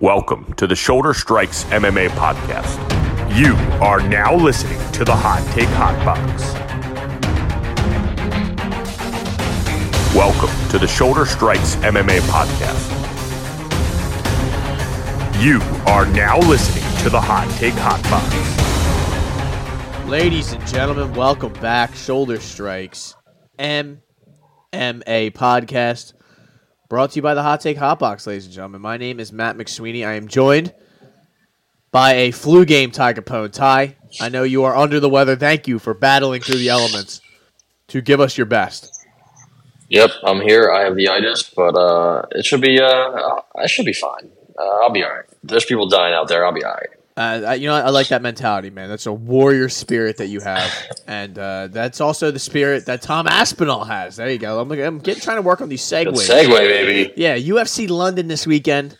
Welcome to the Shoulder Strikes MMA podcast. You are now listening to the Hot Take Hot Box. Welcome to the Shoulder Strikes MMA podcast. You are now listening to the Hot Take Hot Box. Ladies and gentlemen, welcome back. Shoulder Strikes MMA podcast brought to you by the Hot Take Hot Box, ladies and gentlemen. My name is Matt McSweeney. I am joined by a flu game Ty Capone. Ty, I know you are under the weather. Thank you for battling through the elements to give us your best. Yep, I'm here. I have the itis, but uh, it should be. Uh, I should be fine. Uh, I'll be all right. There's people dying out there. I'll be all right. Uh, I- you know, I like that mentality, man. That's a warrior spirit that you have, and uh, that's also the spirit that Tom Aspinall has. There you go. I'm, I'm getting trying to work on these segues. segue, baby. Yeah, UFC London this weekend.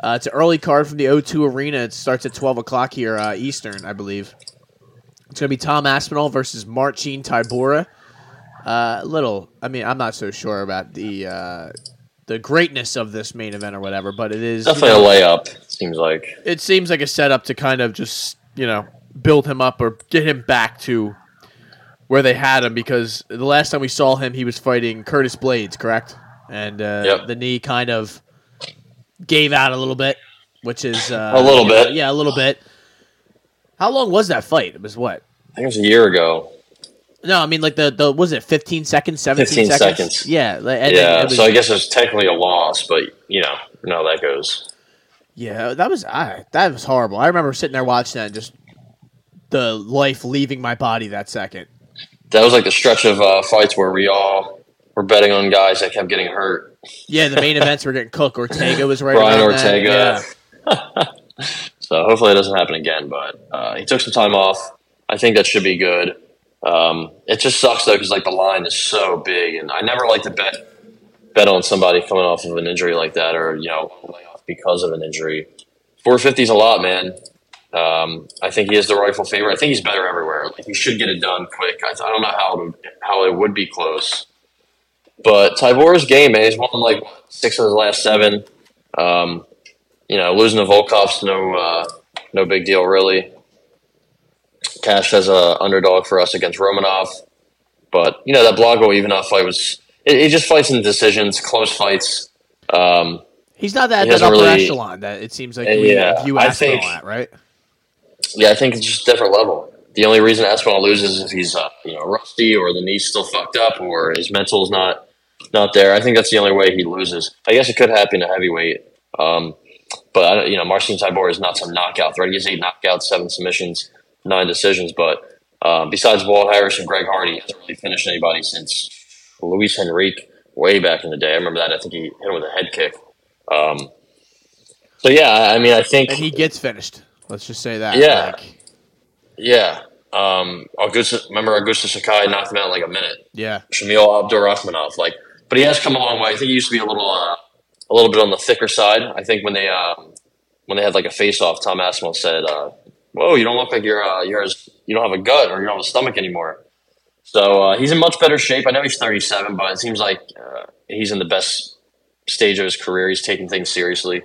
Uh, it's an early card from the O2 Arena. It starts at 12 o'clock here uh, Eastern, I believe. It's going to be Tom Aspinall versus Marcin Tybura. Uh, little, I mean, I'm not so sure about the uh, the greatness of this main event or whatever, but it is you Definitely know, a layup. Seems like. it seems like a setup to kind of just you know build him up or get him back to where they had him because the last time we saw him he was fighting Curtis Blaydes, correct? And uh, Yep. the knee kind of gave out a little bit, which is uh, A little you know, bit. yeah, a little bit. How long was that fight? It was what? I think it was a year ago. No, I mean like the the was it 15 seconds, 17 15 seconds? seconds. Yeah, like, and yeah, was- so I guess it's technically a loss, but you know, you know how that goes. Yeah, that was I, that was horrible. I remember sitting there watching that and just the life leaving my body that second. That was like the stretch of uh, fights where we all were betting on guys that kept getting hurt. Yeah, the main events were getting cooked. Ortega was right Brian. Ortega. Yeah. So hopefully it doesn't happen again. But uh, he took some time off. I think that should be good. Um, it just sucks though because like the line is so big, and I never like to bet bet on somebody coming off of an injury like that, or you know, because of an injury. Four fifty is a lot, man. Um, I think he is the rightful favorite. I think he's better everywhere. Like he should get it done quick. I, I don't know how it would, how it would be close, but Tybura's game, man. He's won like six of his last seven. Um, you know, losing to Volkov's no uh, no big deal really. Cash as a underdog for us against Romanov, but you know that Blagoy Ivanov fight was it, it just fights in decisions, close fights. Um, He's not that, He that upper really- echelon that it seems like we yeah, view I think- at, right? yeah, I think it's just a different level. The only reason Aspinall loses is if he's uh, you know rusty or the knee's still fucked up or his mental's not not there. I think that's the only way he loses. I guess it could happen to heavyweight, um, but I don't- you know Marcin Tybura is not some knockout threat. He has eight knockouts, seven submissions, nine decisions. But uh, besides Walt Harris and Greg Hardy, he hasn't really finished anybody since Luis Henrique way back in the day. I remember that. I think he hit him with a head kick. Um, so yeah, I I mean, I think And he gets finished. Let's just say that. Yeah. Like, Yeah. Um, Augusta, remember Augusto Sakai knocked him out in like a minute. yeah. Shamil Abdurakhimov, like, but he has come a long way. I think he used to be a little, uh, a little bit on the thicker side. I think when they, uh, when they had like a face off, Tom Aspinall said, uh, "Whoa, you don't look like you're, uh, you're, as, you don't have a gut or you don't have a stomach anymore." So uh, he's in much better shape. I know he's 37, but it seems like uh, he's in the best stage of his career. He's taking things seriously.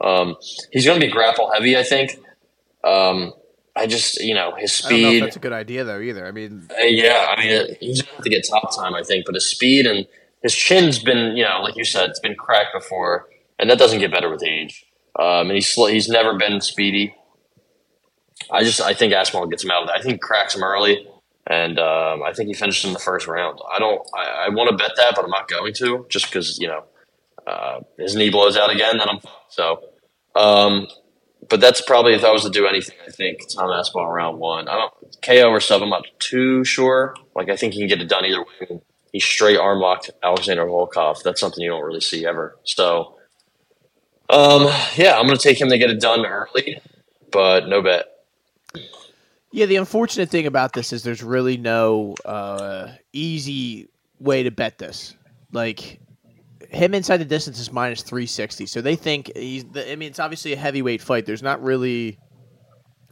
Um, he's going to be grapple heavy, I think. Um, I just, you know, his I don't know if speed. that's a good idea though either. I mean, Uh, yeah, I mean, it, he's going to have to get top time, I think. But his speed and his chin's been, you know, like you said, it's been cracked before, and that doesn't get better with age. Um, and he's he's never been speedy. I just I think Aspinall gets him out. I think cracks him early, and um, I think he finished in the first round. I don't. I, I want to bet that, but I'm not going to, just because you know uh, his knee blows out again. Then I'm so. Um, but that's probably if I was to do anything, I think Tom Aspinall round one. I don't KO or sub. I'm not too sure. Like I think he can get it done either way. He straight arm locked Alexander Volkov. That's something you don't really see ever. So, um, yeah, I'm gonna take him to get it done early, but no bet. Yeah. The unfortunate thing about this is there's really no uh, easy way to bet this. Like him inside the distance is minus three sixty. So they think he's. I mean, it's obviously a heavyweight fight. There's not really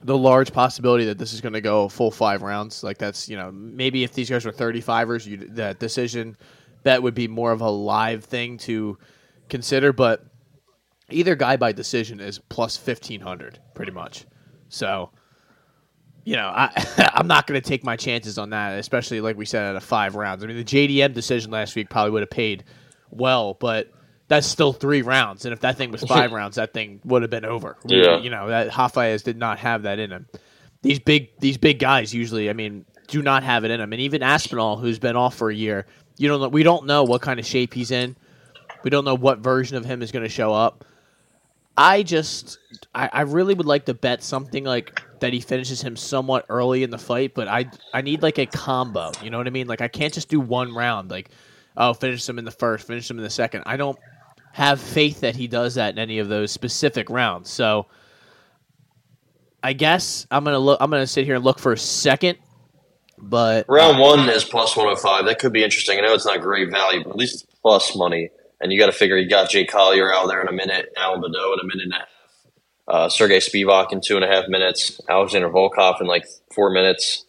the large possibility that this is going to go full five rounds. Like that's you know maybe if these guys were 35ers, you that decision bet would be more of a live thing to consider. But either guy by decision is plus fifteen hundred, pretty much. So, you know, I I'm not going to take my chances on that, especially like we said at a five rounds. I mean, the JDM decision last week probably would have paid well, but that's still three rounds. And if that thing was five rounds, that thing would have been over. Yeah. you know that Hafez did not have that in him. These big these big guys usually, I mean, do not have it in them. And even Aspinall, who's been off for a year, you don't know. We don't know what kind of shape he's in. We don't know what version of him is going to show up. I just, I, I really would like to bet something like that he finishes him somewhat early in the fight, but I, I need like a combo. You know what I mean? Like I can't just do one round. Like, oh, finish him in the first, finish him in the second. I don't have faith that he does that in any of those specific rounds. So, I guess I'm gonna look. I'm gonna sit here and look for a second, but Round one is plus 105. That could be interesting. I know it's not great value, but at least it's plus money. And you got to figure you got Jake Collier out there in a minute, Alan Baudot in a minute and a uh, Sergey Spivak in two and a half minutes, Alexander Volkov in like four minutes.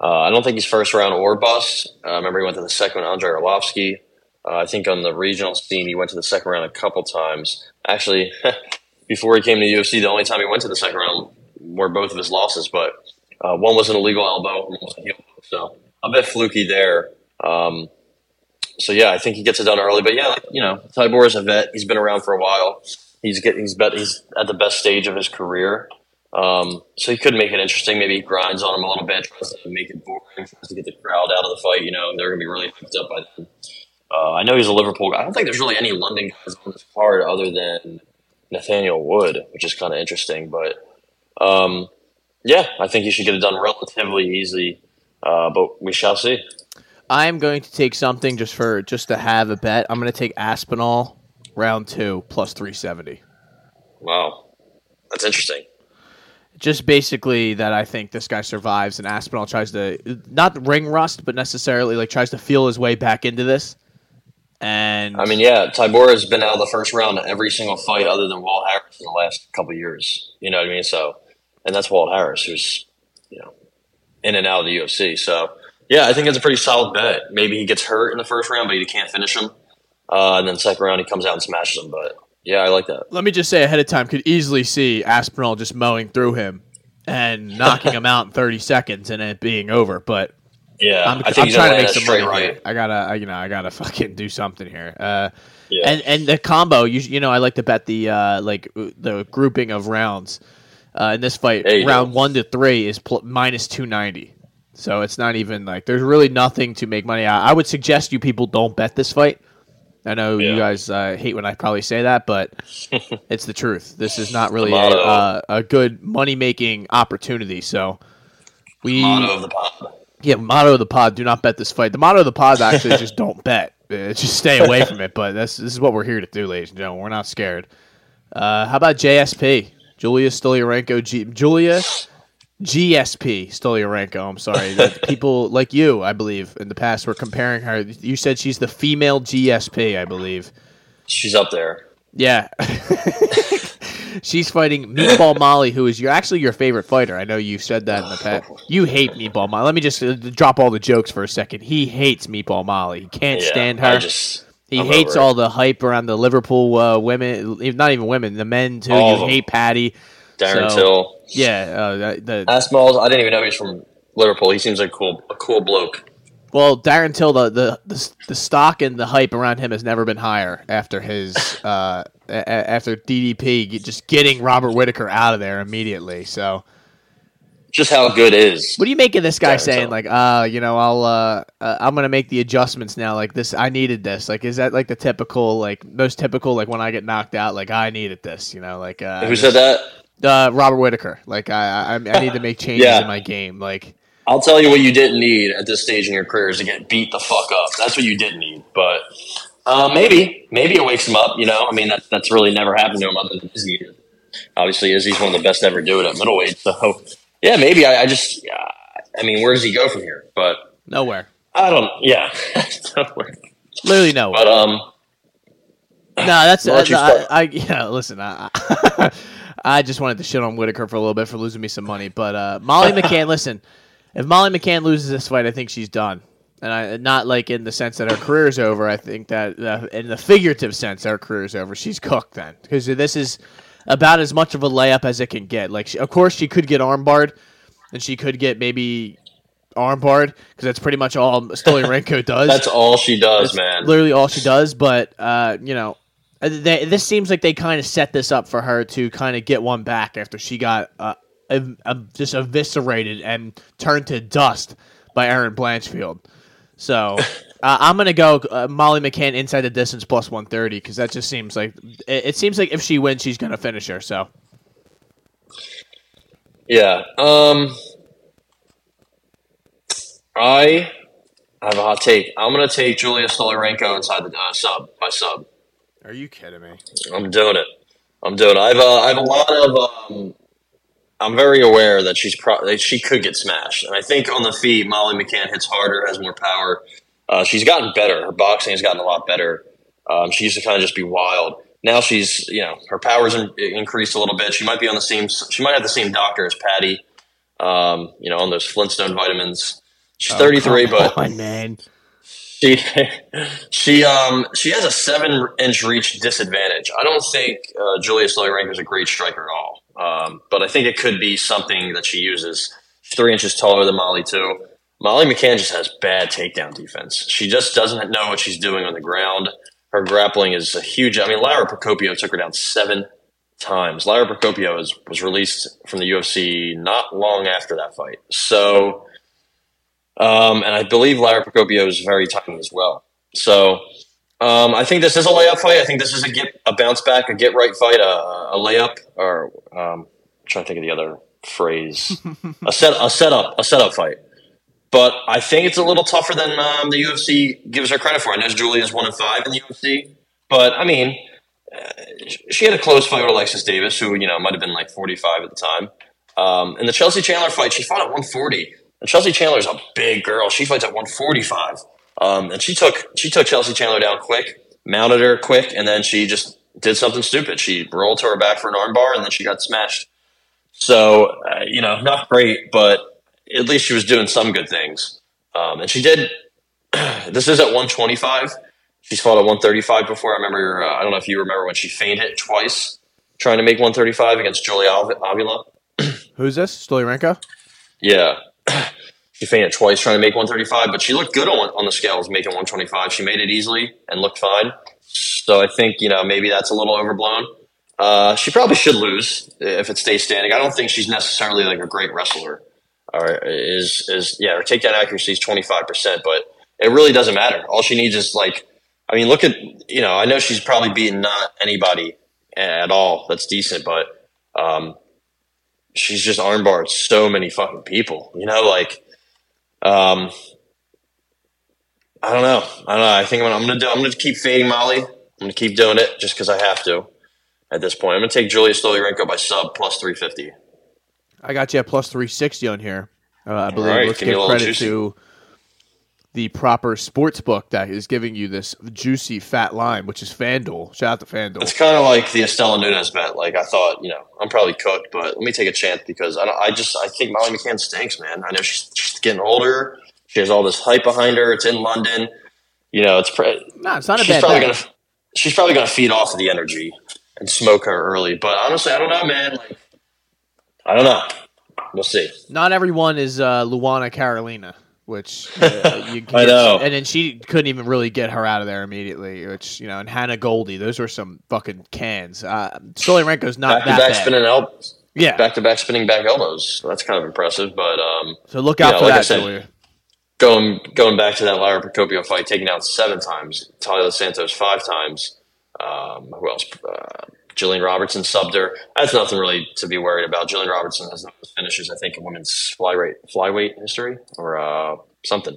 Uh, I don't think he's first round or bust. Uh, remember, he went to the second with Andrei Arlovsky. Uh, I think on the regional scene, he went to the second round a couple times. Actually, before he came to UFC, the only time he went to the second round were both of his losses, but uh, one was an illegal elbow. So a bit fluky there. Um, so yeah, I think he gets it done early. But yeah, like, you know, Tybura is a vet. He's been around for a while. He's getting he's bet he's at the best stage of his career. Um, so he could make it interesting. Maybe he grinds on him a little bit, tries to make it boring, tries to get the crowd out of the fight. You know, they're going to be really hyped up by then. Uh, I know he's a Liverpool guy. I don't think there's really any London guys on this card other than Nathaniel Wood, which is kind of interesting. But um, yeah, I think he should get it done relatively easily. Uh, but we shall see. I'm going to take something just for just to have a bet. I'm going to take Aspinall round two plus 370. Wow, that's interesting. Just basically that I think this guy survives and Aspinall tries to not ring rust, but necessarily like tries to feel his way back into this. And I mean, yeah, Tybura has been out of the first round every single fight other than Walt Harris in the last couple of years. You know what I mean? So, and that's Walt Harris, who's you know in and out of the UFC. So, yeah, I think it's a pretty solid bet. Maybe he gets hurt in the first round, but he can't finish him. Uh, and then second round, he comes out and smashes him. But yeah, I like that. let me just say ahead of time, could easily see Aspinall just mowing through him and knocking him out in 30 seconds and it being over. But Yeah, I'm, I think I'm trying gonna make some money right. here. I gotta, I, you know, I gotta fucking do something here. Uh, Yeah. and and the combo, you you know, I like to bet the uh, like uh, the grouping of rounds. Uh, in this fight, round go. one to three is pl- minus two ninety. So it's not even like there's really nothing to make money out. I would suggest you people don't bet this fight. I know you guys uh, hate when I probably say that, but it's the truth. This is not really a, uh, a good money making opportunity. So we Motto of the pod. yeah, motto of the pod: Do not bet this fight. The motto of the pod actually is just don't bet. Uh, just stay away from it. But this this is what we're here to do, ladies and gentlemen. We're not scared. Uh, how about JSP? Julia Stoliarenko, G- Julia GSP Stoliarenko. I'm sorry, that people like you, I believe, in the past were comparing her. You said she's the female GSP, I believe. She's up there. Yeah. She's fighting Meatball Molly, who is your actually your favorite fighter. I know you've said that in the past. You hate Meatball Molly. Let me just uh, drop all the jokes for a second. He hates Meatball Molly. He can't Yeah, stand her. just he I'm hates all the hype around the Liverpool uh, women, not even women, the men too. All you hate Patty. Darren so- Till. Yeah, uh, the, I didn't even know he's from Liverpool. He seems like a cool, a cool bloke. Well, Darren Till, the, the the the stock and the hype around him has never been higher after his uh, a- after DDP just getting Robert Whitaker out of there immediately. So, Just how good is. what do you make of this guy Darren saying Till. like, uh, you know, I'll uh, uh, I'm gonna make the adjustments now. Like this, I needed this. Like, is that like the typical, like most typical, like when I get knocked out, like I needed this. You know, like uh, Who said that? Uh, Robert Whitaker. Like I, I I need to make changes Yeah. in my game. Like. I'll tell you what you didn't need at this stage in your career is to get beat the fuck up. That's what you didn't need. But uh, maybe, maybe it wakes him up. You know, I mean, that, that's really never happened to him other than Izzy. Obviously, Izzy's one of the best to ever do it at middleweight. So, yeah, maybe. I, I just, yeah, I mean, where does he go from here? But Nowhere. I don't. Yeah, nowhere. Literally nowhere. but um, No, that's you I. I, yeah. Listen, I, I just wanted to shit on Whitaker for a little bit for losing me some money, but uh, Molly McCann. listen, if Molly McCann loses this fight, I think she's done. and I not like in the sense that her career is over. I think that uh, in the figurative sense, her career is over. She's cooked then because this is about as much of a layup as it can get. Like, she, of course, she could get armbarred, and she could get maybe armbarred because that's pretty much all Stoliarenko does. That's all she does, That's man. Literally all she does. But uh, you know, they, this seems like they kind of set this up for her to kind of get one back after she got uh, ev- just eviscerated and turned to dust by Erin Blanchfield. So uh, I'm gonna go uh, Molly McCann inside the distance plus 130 because that just seems like it, it seems like if she wins, she's gonna finish her. So Yeah. Um, I have a hot take. I'm going to take Julia Stoliarenko inside the uh, sub by sub. Are you kidding me? I'm doing it. I'm doing it. I've uh, I have a lot of. Um, I'm very aware that she's pro- that she could get smashed, and I think on the feet, Molly McCann hits harder, has more power. Uh, she's gotten better. Her boxing has gotten a lot better. Um, she used to kind of just be wild. Now she's, you know, her power's in, increased a little bit. She might be on the same. She might have the same doctor as Patty. Um, you know, on those Flintstone vitamins. She's 33, Come but on, man. She she um she has a seven inch reach disadvantage. I don't think uh, Julia Stoliarenko is a great striker at all, um, but I think it could be something that she uses. Three inches taller than Molly too. Molly McCann just has bad takedown defense. She just doesn't know what she's doing on the ground. Her grappling is a huge. I mean, Lyra Procopio took her down seven times. Lyra Procopio was was released from the UFC not long after that fight. So. Um, and I believe Lara Procopio is very tiny as well. So um, I think this is a layup fight. I think this is a get a bounce back, a get right fight, a, a layup, or um, I'm trying to think of the other phrase, a set a setup a setup fight. But I think it's a little tougher than um, the UFC gives her credit for. I know Julia's one and five in the UFC, but I mean, uh, she had a close fight with Alexis Davis, who you know might have been like 45 at the time. Um, in the Chelsea Chandler fight, she fought at 140. And Chelsea is a big girl. She fights at 145. Um, and she took she took Chelsea Chandler down quick, mounted her quick, and then she just did something stupid. She rolled to her back for an armbar, and then she got smashed. So uh, you know, not great, but at least she was doing some good things. Um, and she did. this is at 125. She's fought at 135 before. I remember. Uh, I don't know if you remember when she it twice, trying to make 135 against Julia Avila. Who's this? Stoliarenko? Yeah. She fainted twice trying to make 135, but she looked good on, on the scales making 125. She made it easily and looked fine. So I think, you know, maybe that's a little overblown. Uh, she probably should lose if it stays standing. I don't think she's necessarily like a great wrestler. Or is is yeah, her takedown accuracy is 25%, but it really doesn't matter. All she needs is like I mean, look at you know, I know she's probably beaten not anybody at all that's decent, but um, she's just armbarred so many fucking people. You know, like, um, I don't know. I don't know. I think I'm gonna, I'm gonna do. I'm gonna keep fading Molly. I'm gonna keep doing it just because I have to. At this point, I'm gonna take Julia Stoliarenko by sub plus 350. I got you at plus 360 on here. Uh, I believe. right, Let's give give credit to the proper sports book that is giving you this juicy fat line, which is FanDuel. Shout out to FanDuel. It's kind of like the Estella Nunez bet. Like I thought, you know, I'm probably cooked, but let me take a chance because I, don't, I just I think Molly McCann stinks, man. I know she's, she's getting older. She has all this hype behind her. It's in London. You know, it's pre- no, it's not a she's bad probably bet. gonna she's probably gonna feed off of the energy and smoke her early. But honestly, I don't know, man. Like, I don't know. We'll see. Not everyone is uh, Luana Carolina, which uh, you I get- know. and then she couldn't even really get her out of there immediately. Which you know, and Hannah Goldie, those were some fucking cans. Uh, Stoliarenko's not Back to back bad. spinning elbows. yeah, Back to back spinning back elbows. That's kind of impressive. But um, so look out for like that, said, Julia. going going back to that Lara Procopio fight, taking out seven times, Taila Santos five times. Um, who else? Uh, Jillian Robertson subbed her. That's nothing really to be worried about. Jillian Robertson has the most finishes, I think, in women's flyweight flyweight history or uh, something.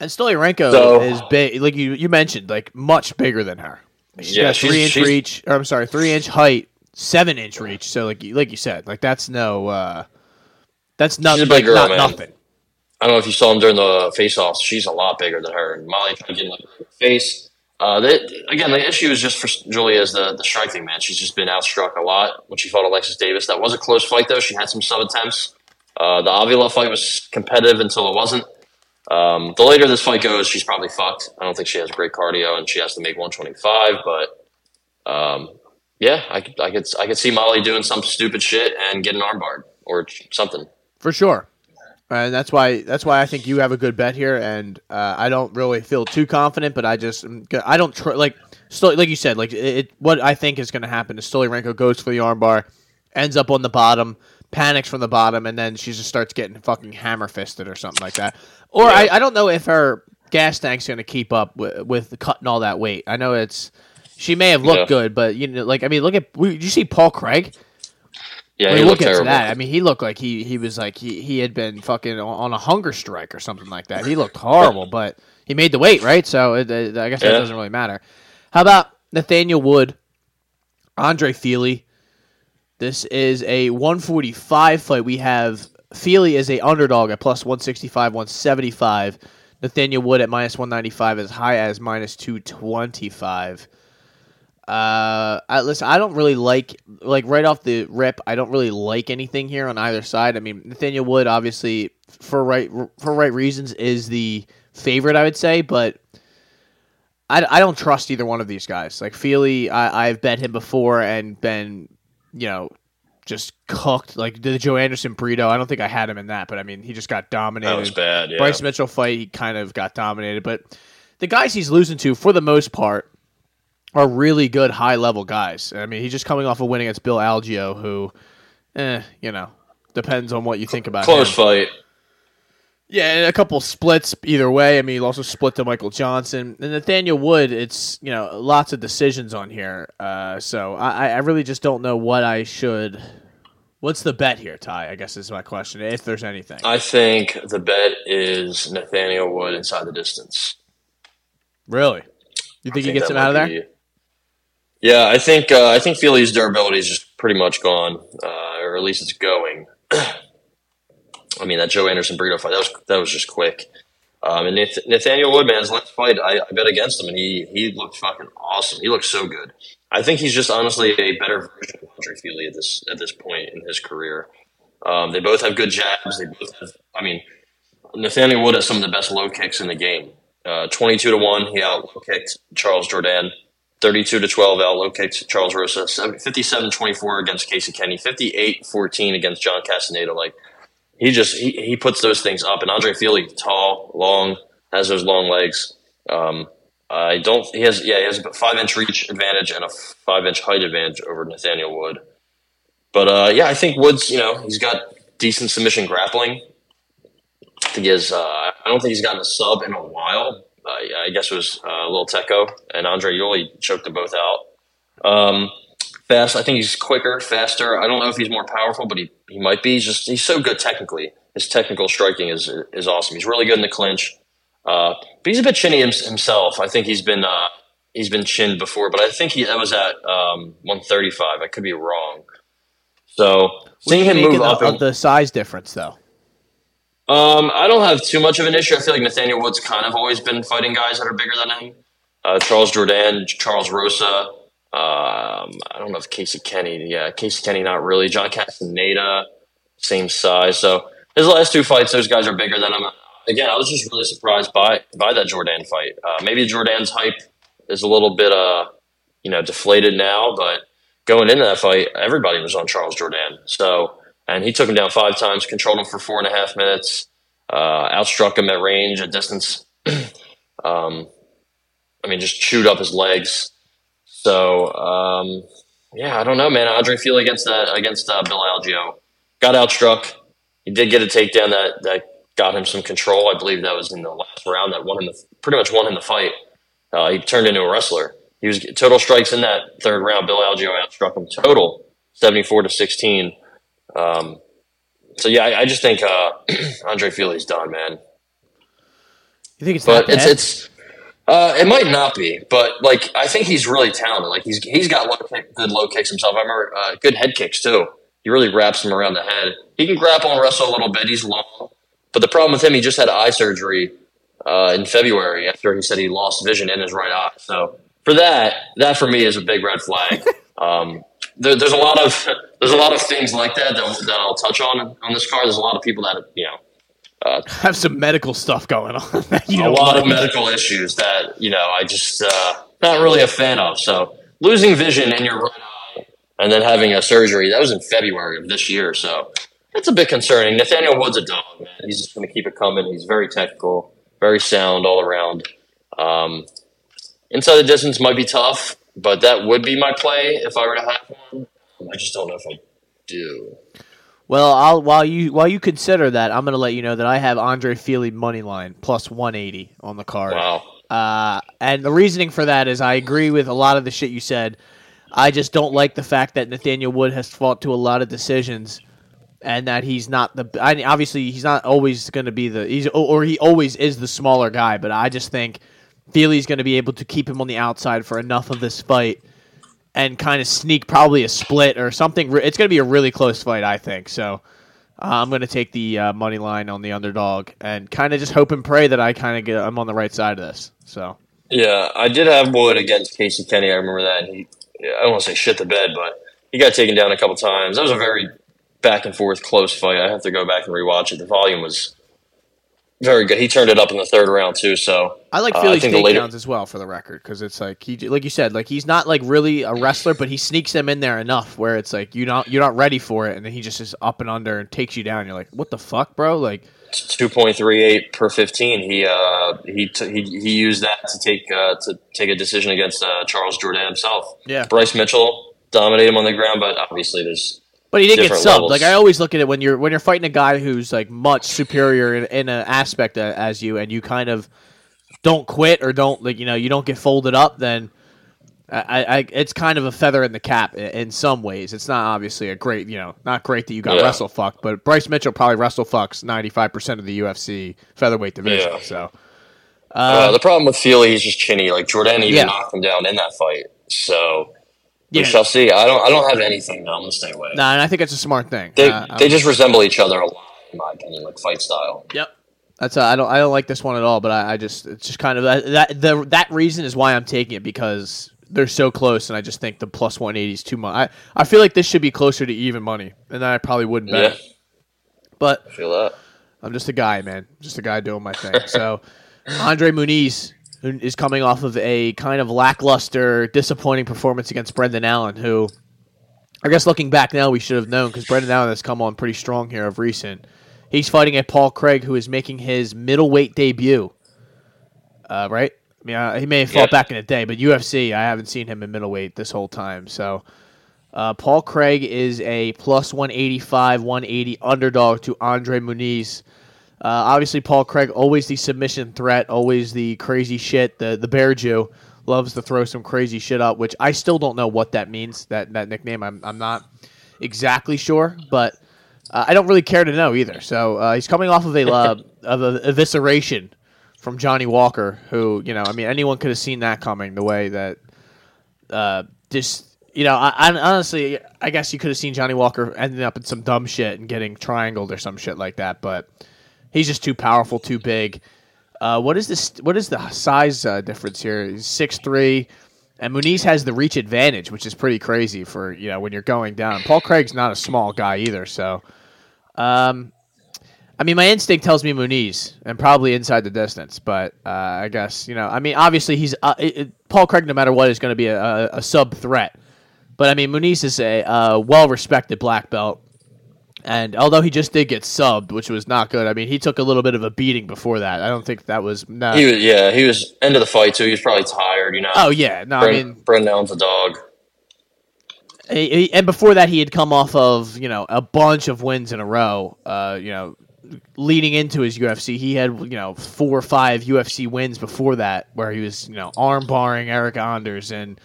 And Stoliarenko So- is big, like you you mentioned, like much bigger than her. She's Yeah, three inch reach. Or I'm sorry, three inch height, seven inch reach. So like you- like you said, like that's no, uh, that's not, She's a big like, girl, not man. nothing. I don't know if you saw him during the face-offs. She's a lot bigger than her. And Molly trying to get in like, her face. Uh, again, the issue is just for Julia is the, the striking, man. She's just been outstruck a lot when she fought Alexis Davis. That was a close fight, though. She had some sub attempts. Uh, the Avila fight was competitive until it wasn't. Um, the later this fight goes, she's probably fucked. I don't think she has great cardio, and she has to make 125. But um, yeah, I I could, I could see Molly doing some stupid shit and getting armbarred or something. For sure. And that's why that's why I think you have a good bet here, and uh, I don't really feel too confident, but I just I don't tr- like still like you said like it, what I think is going to happen is Stoliarenko goes for the armbar, ends up on the bottom, panics from the bottom, and then she just starts getting fucking hammer fisted or something like that. Or yeah. I, I don't know if her gas tank's going to keep up with, with cutting all that weight. I know it's she may have looked yeah. good, but you know, like I mean, look at did you see Paul Craig? Yeah, he look into that. I mean, he looked like he he was like he, he had been fucking on a hunger strike or something like that. He looked horrible, but he made the weight, right? So it, it, I guess yeah. that doesn't really matter. How about Nathaniel Wood, Andre Fili? This is a 145 fight. We have Fili as a underdog at plus 165, 175. Nathaniel Wood at minus 195, as high as minus 225. Uh, I, listen, I don't really like like right off the rip. I don't really like anything here on either side. I mean, Nathaniel Wood, obviously for right for right reasons, is the favorite. I would say, but I, I don't trust either one of these guys. Like Fili, I, I've bet him before and been, you know, just cooked. Like the Joanderson Brito. I don't think I had him in that, but I mean, he just got dominated. That was bad. Yeah. Bryce Mitchell fight, he kind of got dominated, but the guys he's losing to, for the most part are really good high level guys. I mean, he's just coming off a win against Bill Algeo, who, eh, you know, depends on what you think about. Close him. fight. Yeah, a couple splits either way. I mean, he also split to Michael Johnson and Nathaniel Wood. It's you know lots of decisions on here. Uh, so I, I really just don't know what I should. What's the bet here, Ty? I guess is my question. If there's anything, I think the bet is Nathaniel Wood inside the distance. Really? You think, think he gets him out of there? Be, yeah, I think uh, I think Fili's durability is just pretty much gone, uh, or at least it's going. I mean, that Joanderson Brito fight that was that was just quick. Um, and Nath- Nathaniel Woodman's last fight, I, I, bet against him, and he he looked fucking awesome. He looked so good. I think he's just honestly a better version of Andre Fili at this at this point in his career. Um, they both have good jabs. They both have. I mean, Nathaniel Wood has some of the best low kicks in the game. Uh, Twenty-two to one, he out low kicked Charles Jourdain. 32 to 12 out low kicked Charles Rosa, 57-24 against Casey Kenny, 58-14 against John Castaneda. Like he just he, he puts those things up, and Andre Fili, tall, long, has those long legs. Um, I don't. He has yeah. He has a five inch reach advantage and a five inch height advantage over Nathaniel Wood. But uh, yeah, I think Woods. You know, he's got decent submission grappling. I think he has. Uh, I don't think he's gotten a sub in a while. I guess it was uh, Lil Tecco and Andre Ewell choked them both out. Um, fast. I think he's quicker, faster. I don't know if he's more powerful, but he, he might be. He's just he's so good technically. His technical striking is is awesome. He's really good in the clinch. Uh, but he's a bit chinny himself. I think he's been uh, he's been chinned before, but I think he that was at um, 135. I could be wrong. So seeing him move up, the size difference though. Um, I don't have too much of an issue. I feel like Nathaniel Woods kind of always been fighting guys that are bigger than him. Uh, Charles Jourdain, Charles Rosa, um, I don't know if Casey Kenny, yeah, Casey Kenny, not really. John Castaneda, same size. So his last two fights, those guys are bigger than him. Again, I was just really surprised by by that Jourdain fight. Uh, maybe Jourdain's hype is a little bit, uh, you know, deflated now, but going into that fight, everybody was on Charles Jordan. So, and he took him down five times, controlled him for four and a half minutes, uh, outstruck him at range, at distance. um, I mean, just chewed up his legs. So um, yeah, I don't know, man. Andre Fili against that against uh, Bill Algeo got outstruck. He did get a takedown that that got him some control. I believe that was in the last round that won him the pretty much won him the fight. Uh, he turned into a wrestler. He was total strikes in that third round. Bill Algeo outstruck him total seventy four to sixteen. Um, so yeah, I, I just think uh, Andre Fili's done, man. You think it's but it's it's uh, it might not be, but like I think he's really talented. Like he's he's got low kick, good low kicks himself. I remember uh, good head kicks too. He really wraps him around the head. He can grapple and wrestle a little bit. He's long, but the problem with him, he just had eye surgery uh, in February after he said he lost vision in his right eye. So for that, that for me is a big red flag. Um, there, there's a lot of there's a lot of things like that, that that I'll touch on on this card. There's a lot of people that you know uh, Have some medical stuff going on. a lot of medical issues that you know I just uh, not really a fan of. So losing vision in your right eye and then having a surgery that was in February of this year. So it's a bit concerning. Nathaniel Wood's a dog, man. He's just going to keep it coming. He's very technical, very sound all around. Um, inside the distance might be tough, but that would be my play if I were to have one. I just don't know if I do. Well, I'll, while you while you consider that, I'm going to let you know that I have Andre Fili money line plus 180 on the card. Wow. Uh, and the reasoning for that is I agree with a lot of the shit you said. I just don't like the fact that Nathaniel Wood has fought to a lot of decisions, and that he's not the. I, obviously, he's not always going to be the. He's or he always is the smaller guy. But I just think Fili's going to be able to keep him on the outside for enough of this fight, and kind of sneak probably a split or something. It's going to be a really close fight, I think. So. Uh, I'm going to take the uh, money line on the underdog and kind of just hope and pray that I kind of get I'm on the right side of this. So Yeah, I did have Wood against Casey Kenny. I remember that. He, I don't want to say shit the bed, but he got taken down a couple times. That was a very back and forth close fight. I have to go back and rewatch it. The volume was very good. He turned it up in the third round too. So I like Uh, I takedowns later- as well for the record because it's like he, like you said, like he's not like really a wrestler, but he sneaks them in there enough where it's like you're not you're not ready for it, and then he just is up and under and takes you down. You're like, what the fuck, bro? Like, two point three eight per fifteen. He uh, he, t- he he used that to take uh, to take a decision against uh, Charles Jourdain himself. Yeah. Bryce Mitchell dominated him on the ground, but obviously there's but he didn't get subbed. levels. Like I always look at it when you're when you're fighting a guy who's like much superior in, in an aspect a- as you, and you kind of don't quit or don't like you know you don't get folded up, then. I, I, it's kind of a feather in the cap in, in some ways. It's not obviously a great, you know, not great that you got Yeah. wrestle fucked, but Bryce Mitchell probably wrestle fucks ninety five percent of the UFC featherweight division. Yeah. So uh, the problem with Fili. He's just chinny. Like Jourdain even Yeah. knocked him down in that fight. So yeah, we shall see. I don't I don't have anything. I'm gonna stay away. no, and I think it's a smart thing. They Uh, they just resemble each other a lot, in my opinion, like fight style. Yep. That's uh, I don't I don't like this one at all, but I, I just it's just kind of that that the that reason is why I'm taking it because they're so close, and I just think the plus one eighty is too much. I, I feel like this should be closer to even money, and I probably wouldn't bet. Yeah. But I feel that. I'm just a guy, man, just a guy doing my thing. So Andre Muniz who is coming off of a kind of lackluster, disappointing performance against Brendan Allen, who I guess looking back now we should have known because Brendan Allen has come on pretty strong here of recent. He's fighting a Paul Craig who is making his middleweight debut. Uh, right? I mean, uh, he may have fought Yep. back in the day, but UFC, I haven't seen him in middleweight this whole time. So, uh, Paul Craig is a plus 185, 180 underdog to Andre Muniz. Uh, obviously, Paul Craig always the submission threat, always the crazy shit. The the Bear Jew loves to throw some crazy shit up, which I still don't know what that means. That that nickname, I'm I'm not exactly sure, but uh, I don't really care to know either. So uh, he's coming off of a uh, of a evisceration from Johnny Walker, who you know, I mean, anyone could have seen that coming. The way that uh, just you know, I, I honestly, I guess you could have seen Johnny Walker ending up in some dumb shit and getting triangled or some shit like that, but he's just too powerful, too big. Uh, what is this? What is the size uh, difference here? He's six three, and Muniz has the reach advantage, which is pretty crazy for you know when you're going down. Paul Craig's not a small guy either, so. Um, I mean, my instinct tells me Muniz, and probably inside the distance. But uh, I guess you know. I mean, obviously he's uh, it, Paul Craig. No matter what, is going to be a, a, a sub threat. But I mean, Muniz is a uh, well-respected black belt, and although he just did get subbed, which was not good. I mean, he took a little bit of a beating before that. I don't think that was. No. He was yeah. He was end of the fight too. He was probably tired. You know. oh yeah, no. I Brendan, mean, Brendan Allen's a dog. He- he- and before that, he had come off of you know a bunch of wins in a row. Uh, you know, leading into his UFC, he had you know four or five UFC wins before that, where he was you know arm barring Eryk Anders and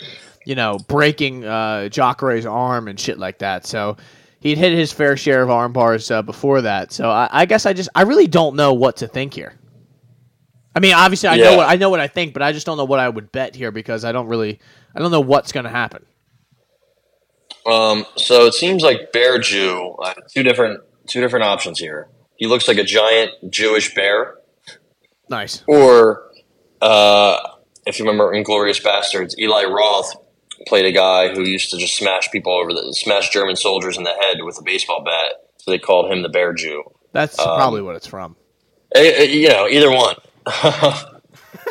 you know breaking uh, Jacare's arm and shit like that. So he'd hit his fair share of arm bars uh, before that. So I, I guess I just I really don't know what to think here. I mean, obviously, I know what I know what I think, but I just don't know what I would bet here because I don't really I don't know what's going to happen. Um, so it seems like Bear Jew. Uh, two different two different options here. He looks like a giant Jewish bear, Nice. or uh, if you remember Inglourious Basterds, Eli Roth played a guy who used to just smash people over the smash German soldiers in the head with a baseball bat. So they called him the Bear Jew. That's Um, probably what it's from. Eh, eh, you know, either one.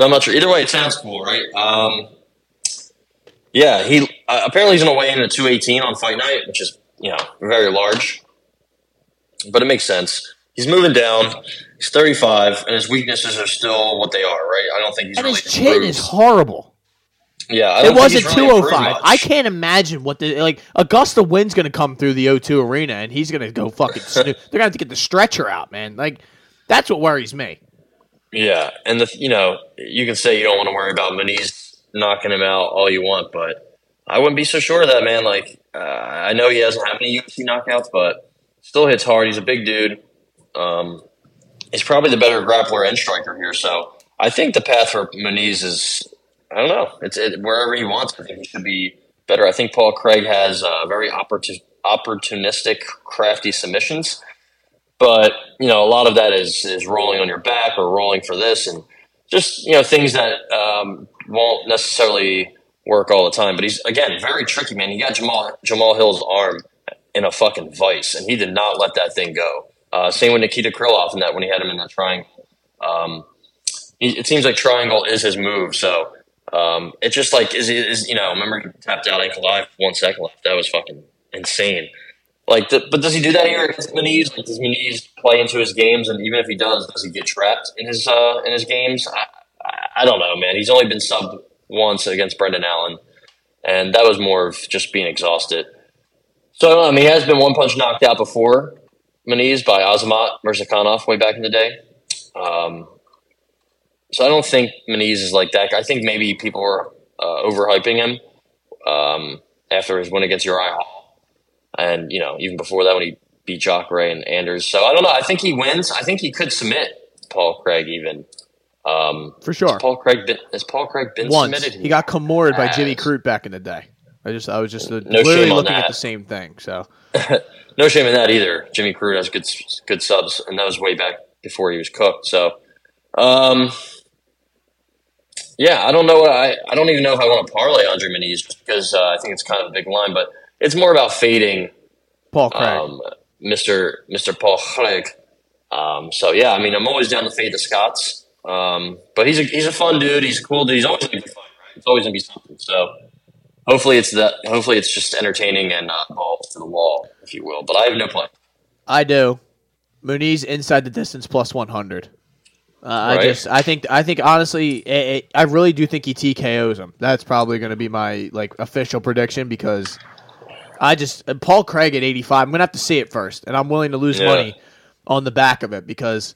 I'm not sure. Either way, it sounds cool, right? Um, yeah, he uh, apparently he's going to weigh in at 218 on fight night, which is you know very large, but it makes sense. He's moving down. He's 35, and his weaknesses are still what they are, right? I don't think he's and really his chin improved. is horrible. Yeah, I It wasn't really 205. I can't imagine what the like Augusta Wynn's going to come through the O2 arena and he's going to go fucking snoo- They're going to have to get the stretcher out, man. Like that's what worries me. Yeah, and the you know you can say you don't want to worry about Muniz knocking him out all you want, but I wouldn't be so sure of that man. Like uh, I know he hasn't had any UFC knockouts, but still hits hard. He's a big dude. Um, he's probably the better grappler and striker here. So I think the path for Muniz is I don't know. It's it, wherever he wants. I think he should be better. I think Paul Craig has uh, very opportun- opportunistic, crafty submissions but you know a lot of that is is rolling on your back or rolling for this and just you know things that um, won't necessarily work all the time but he's again very tricky man he got jamal jamal hill's arm in a fucking vice and he did not let that thing go uh, same with nikita krylov in that when he had him in that triangle um, it seems like triangle is his move so um, it just like is is you know remember he tapped out ankle live one second left that was fucking insane like, the, but does he do that here against Muniz? Like, does Muniz play into his games? And even if he does, does he get trapped in his uh, in his games? I, I, don't know, man. He's only been subbed once against Brendan Allen, and that was more of just being exhausted. So. I mean, he has been one punch knocked out before Muniz by Azamat Murzakanov way back in the day. Um, so I don't think Muniz is like that. I think maybe people were uh, overhyping him um, after his win against Uriah Hall, and you know even before that when he beat Jacare and Anders. So I don't know. I think he wins. I think he could submit Paul Craig even. Um, For sure. Paul Craig been, has Paul Craig been Once submitted? he got comorted by Jimmy. Crute back in the day. I just I was just uh, No literally looking at the same thing. So no shame in that either. Jimmy Crute has good good subs, and that was way back before he was cooked. So, um, yeah, I don't know what I, I don't even know if I want to parlay Andre Muniz because uh, I think it's kind of a big line, but it's more about fading Paul Craig, um, Mr. Mr. Paul Craig. Um, so yeah, I mean, I'm always down to fade the Scots, um, but he's a he's a fun dude. He's a cool dude. He's always gonna be fun. Right? It's always gonna be something. So hopefully it's that. Hopefully it's just entertaining and not balls to the wall, if you will. But I have no plan. I do. Muniz inside the distance plus 100. Uh, right. I just, I think, I think honestly, it, it, I really do think he TKOs him. That's probably going to be my like official prediction because I just uh, Paul Craig at 85. I'm gonna have to see it first, and I'm willing to lose yeah. money on the back of it because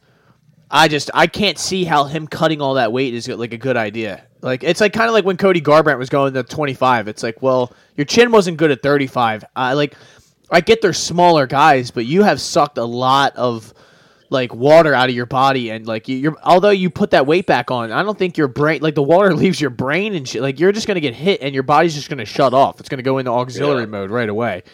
I just I can't see how him cutting all that weight is like a good idea. Like it's like kind of like when Cody Garbrandt was going to 25. It's like, well, your chin wasn't good at 35. I like I get they're smaller guys, but you have sucked a lot of like water out of your body and like you- you're although you put that weight back on, I don't think your brain like the water leaves your brain and shit. Like you're just going to get hit and your body's just going to shut off. It's going to go into auxiliary Yeah. mode right away.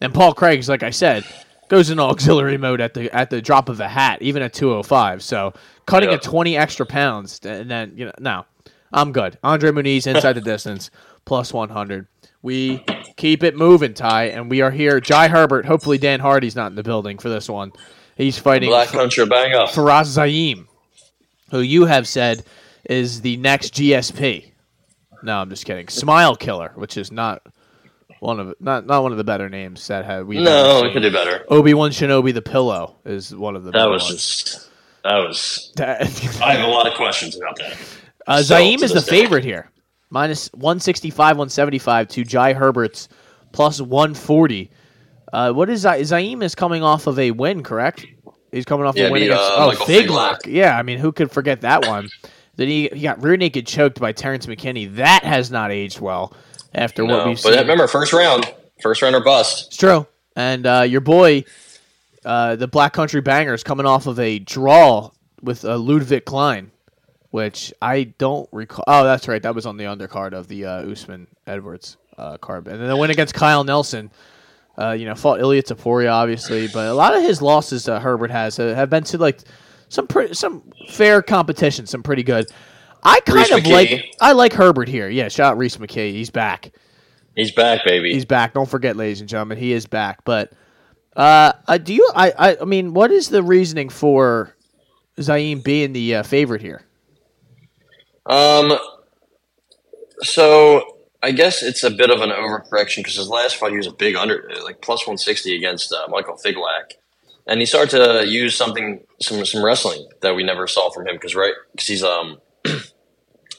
And Paul Craig's like I said, goes into auxiliary mode at the at the drop of a hat, even at 205. So cutting Yeah. a 20 extra pounds and then you know no, I'm good. Andre Muniz inside the distance plus 100. We keep it moving, Ty, and we are here. Jai Herbert. Hopefully Dan Hardy's not in the building for this one. He's fighting Black Country bang up. Fares Ziam, who you have said is the next GSP. No, I'm just kidding. Smile Killer, which is not one of not not one of the better names that have we. No, we could do better. Obi Wan Shinobi the Pillow is one of the. That better was ones. just. That was. I have a lot of questions about that. Uh, Still, Ziam is the day. favorite here. Minus 165, 175 to Jai Herbert's plus 140. Uh, what is Za- Ziam is coming off of a win, correct? He's coming off Yeah, a win against uh, oh Figlak. Yeah, I mean, who could forget that one? then he he got rear naked choked by Terrence McKinney. That has not aged well after what we've but seen. remember, first round, first round or bust. It's true. And uh, your boy, uh, the Black Country Bangers, coming off of a draw with uh, Ludovit Klein, which I don't recall. Oh, that's right. That was on the undercard of the uh, Usman Edwards uh, card. And then the win against Kyle Nelson. Uh, you know, fought Ilia Topuria, obviously, but a lot of his losses that Herbert has uh, have been to like some pre- some fair competition, some pretty good. I kind of McKee. like I like Herbert here. Yeah, shout out Reese McKay. He's back. He's back, baby. He's back. Don't forget, ladies and gentlemen, he is back. But uh, uh do you? I, I I mean, what is the reasoning for Ziam being the uh, favorite here? Um, so I guess it's a bit of an overcorrection because his last fight he was a big under, like plus one sixty against uh, Michael Figlak, and he started to use something, some some wrestling that we never saw from him because right because he's um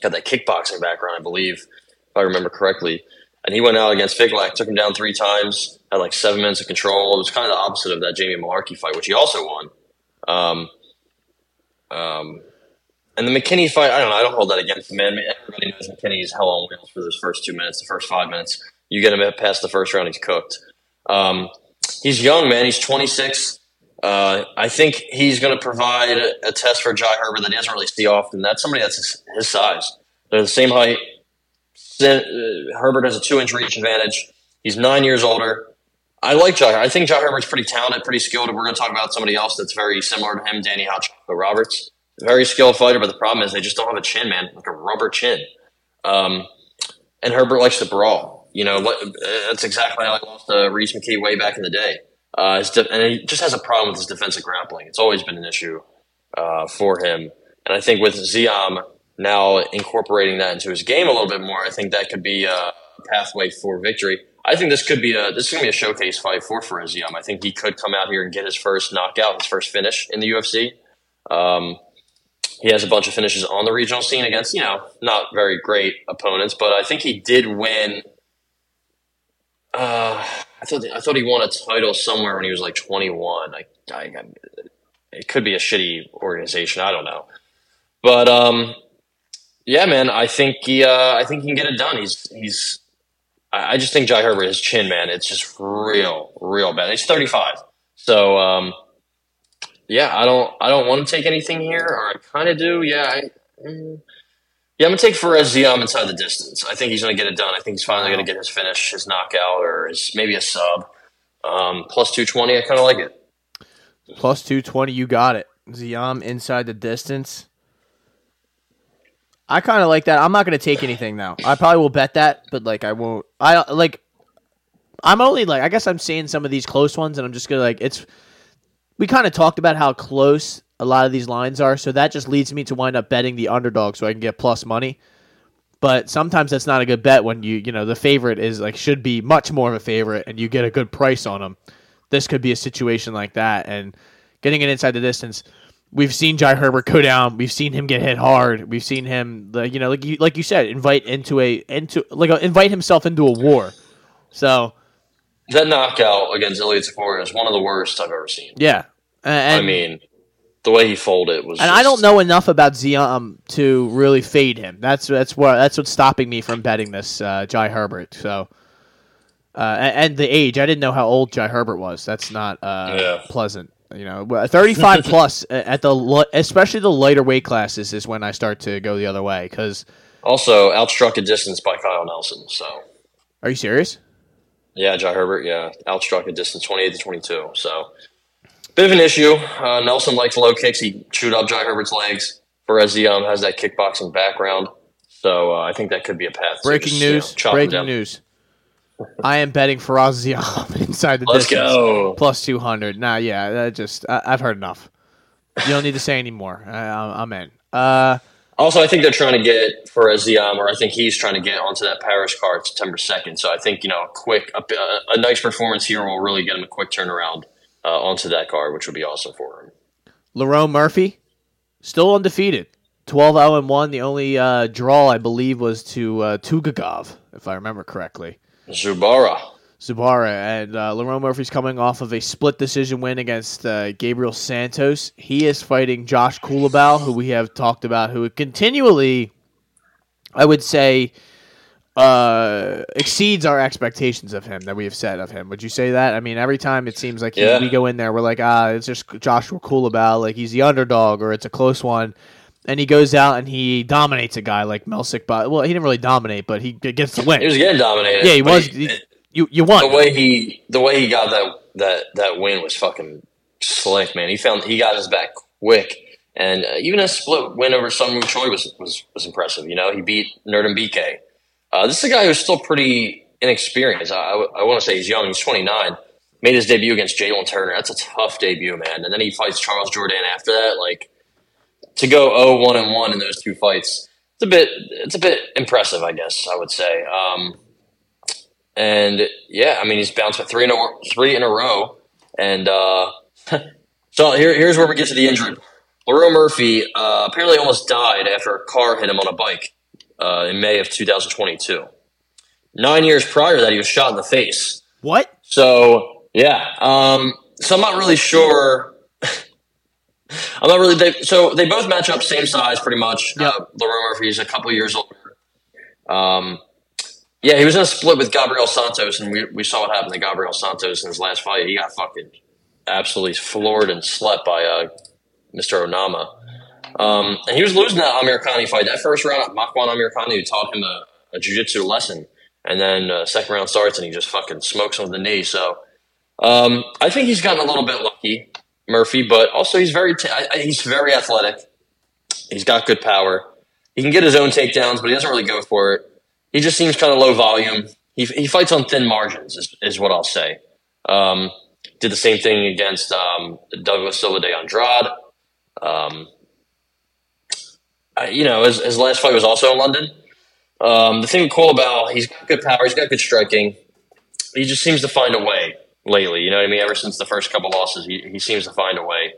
got that kickboxing background, I believe, if I remember correctly. And he went out against Figlak, took him down three times, had like seven minutes of control. It was kind of the opposite of that Jamie Mullarkey fight, which he also won. Um, um, and the McKinney fight, I don't know. I don't hold that against him, man. Everybody knows McKinney's hell on wheels for those first two minutes, the first five minutes. You get him past the first round, he's cooked. Um, he's young, man. He's 26. Uh, I think he's going to provide a, a, test for Jai Herbert that he doesn't really see often. That's somebody that's his, his size. They're the same height. Uh, Herbert has a two inch reach advantage. He's nine years older. I like Jai. I think Jai Herbert's pretty talented, pretty skilled. And we're going to talk about somebody else that's very similar to him, Danny Hot Roberts. Very skilled fighter, but the problem is they just don't have a chin, man, like a rubber chin. Um, and Herbert likes to brawl. You know, that's exactly how I lost to Rhys McKee way back in the day. Uh, de- and he just has a problem with his defensive grappling. It's always been an issue uh, for him. And I think with Ziam now incorporating that into his game a little bit more, I think that could be a pathway for victory. I think this could be a this is gonna be a showcase fight for Fares Ziam. I think he could come out here and get his first knockout, his first finish in the UFC. Um, he has a bunch of finishes on the regional scene against you know not very great opponents, but I think he did win. Uh, I thought I thought he won a title somewhere when he was like 21. I, I, it could be a shitty organization. I don't know, but um, yeah, man, I think he uh, I think he can get it done. He's he's I, I just think Jai Herbert, his chin, man, it's just real, real bad. He's 35, so um, yeah, I don't I don't want to take anything here, or I kind of do. Yeah, I, mm, yeah, I'm gonna take Fares Ziam inside the distance. I think he's gonna get it done. I think he's finally gonna get his finish, his knockout, or his maybe a sub. Um, plus two twenty, I kind of like it. Plus two twenty, you got it. Ziam inside the distance. I kind of like that. I'm not going to take anything now. I probably will bet that, but like I won't. I like. I'm only like I guess I'm seeing some of these close ones, and I'm just gonna like it's. We kind of talked about how close a lot of these lines are, so that just leads me to wind up betting the underdog so I can get plus money. But sometimes that's not a good bet when you you know the favorite is like should be much more of a favorite, and you get a good price on them. This could be a situation like that, and getting it inside the distance we've seen Jai Herbert go down. We've seen him get hit hard. We've seen him, you know, like you, like you said, invite into a into like a, invite himself into a war. So that knockout against Ilia Topuria is one of the worst I've ever seen. Yeah, and, I mean, the way he folded was. And just... I don't know enough about Ziam to really fade him. That's that's what that's what's stopping me from betting this uh, Jai Herbert. So. Uh, and, the age, I didn't know how old Jai Herbert was. That's not uh, yeah. pleasant. You know, 35 plus at the especially the lighter weight classes is when I start to go the other way because also outstruck a distance by Kyle Nelson. So, are you serious? Yeah, Jai Herbert. Yeah, outstruck a distance 28 to 22. So, bit of an issue. Uh, Nelson likes low kicks. He chewed up Jai Herbert's legs. Whereas Ziam has that kickboxing background, so uh, I think that could be a path. Breaking just, news! You know, breaking news! I am betting Fares Ziam inside the Let's distance. go. Plus 200. Nah, yeah, that just, I, have heard enough. You don't need to say anymore. I, am in. Uh, also, I think they're trying to get Fares Ziam, or I think he's trying to get onto that Paris card September 2nd. So I think, you know, a quick, a, a nice performance here will really get him a quick turnaround uh, onto that card, which would be awesome for him. Lerone Murphy, still undefeated. 12 0 1. The only uh, draw, I believe, was to uh, Tukhugov, if I remember correctly. Zubaira. Zubaira and uh, Lerone Murphy's coming off of a split decision win against uh, Gabriel Santos. He is fighting Josh Culibao, who we have talked about, who continually, I would say, uh, exceeds our expectations of him that we have set of him. Would you say that? I mean, every time it seems like he, yeah. we go in there, we're like, ah, it's just Joshua Culibao, like he's the underdog or it's a close one and he goes out and he dominates a guy like Melsik. But well, he didn't really dominate, but he gets the win. He was getting dominated. Yeah, he was. He, you you won. The way he the way he got that that that win was fucking slick, man. He found he got his back quick, and uh, even a split win over Sung Choi was was was impressive. You know, he beat Nerdin Uh, this is a guy who's still pretty inexperienced. I, I, want to say he's young. He's 29. Made his debut against Jalin Turner. That's a tough debut, man. And then he fights Charles Jourdain after that. Like to go 0 1 and 1 in those two fights, it's a bit it's a bit impressive, I guess I would say. Um, and yeah, I mean he's bounced for three in a three in a row, and uh, so here, here's where we get to the injury. Lerone Murphy uh, apparently almost died after a car hit him on a bike uh, in May of 2022. Nine years prior to that, he was shot in the face. What? So yeah, um, so I'm not really sure. I'm not really. They, so they both match up same size, pretty much. Yep. Uh, is he's a couple years older. Um, yeah, he was in a split with Gabriel Santos, and we, we saw what happened to Gabriel Santos in his last fight. He got fucking absolutely floored and slept by uh, Mr. Onama. Um, and he was losing that Amirkhani fight. That first round, Makwan Amirkhani taught him a, a jiu-jitsu lesson. And then uh, second round starts, and he just fucking smokes him with the knee. So um, I think he's gotten a little bit lucky, Murphy, but also he's very t- I, I, he's very athletic. He's got good power. He can get his own takedowns, but he doesn't really go for it. He just seems kind of low volume. He, he fights on thin margins, is, is what I'll say. Um, did the same thing against um, Douglas Silva de Andrade. Um, you know, his, his last fight was also in London. Um, the thing cool about he's got good power, he's got good striking. He just seems to find a way lately. You know what I mean? Ever since the first couple losses, he, he seems to find a way,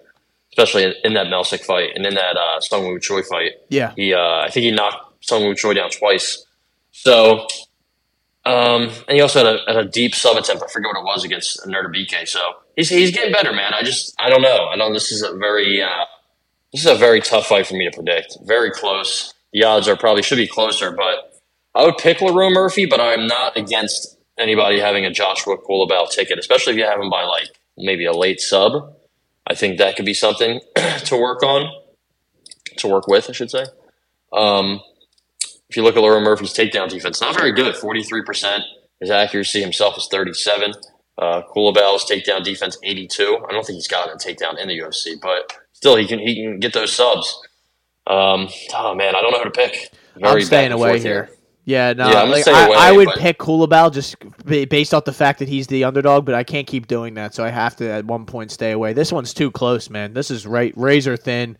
especially in, in that Melsik fight and in that uh, Sung Woo Choi fight. Yeah. He, uh, I think he knocked Sung Woo Choi down twice. So, um, and he also had a, had a deep sub attempt. I forget what it was against Nerda BK. So he's he's getting better, man. I just I don't know. I know this is a very uh, this is a very tough fight for me to predict. Very close. The odds are probably should be closer, but I would pick Lerone Murphy, but I'm not against anybody having a Joshua Culibao ticket, especially if you have him by like maybe a late sub. I think that could be something to work on, to work with, I should say. Um, if you look at Lerone Murphy's takedown defense, not very good. Forty three percent. His accuracy himself is thirty seven. Uh, Culibao's takedown defense eighty two. I don't think he's gotten a takedown in the UFC, but still he can he can get those subs. Um, oh man, I don't know who to pick. I'm staying away here. Yeah, no, Yeah, like, I, away, I would but- pick Culibao just based off the fact that he's the underdog, but I can't keep doing that, so I have to at one point stay away. This one's too close, man. This is right razor thin,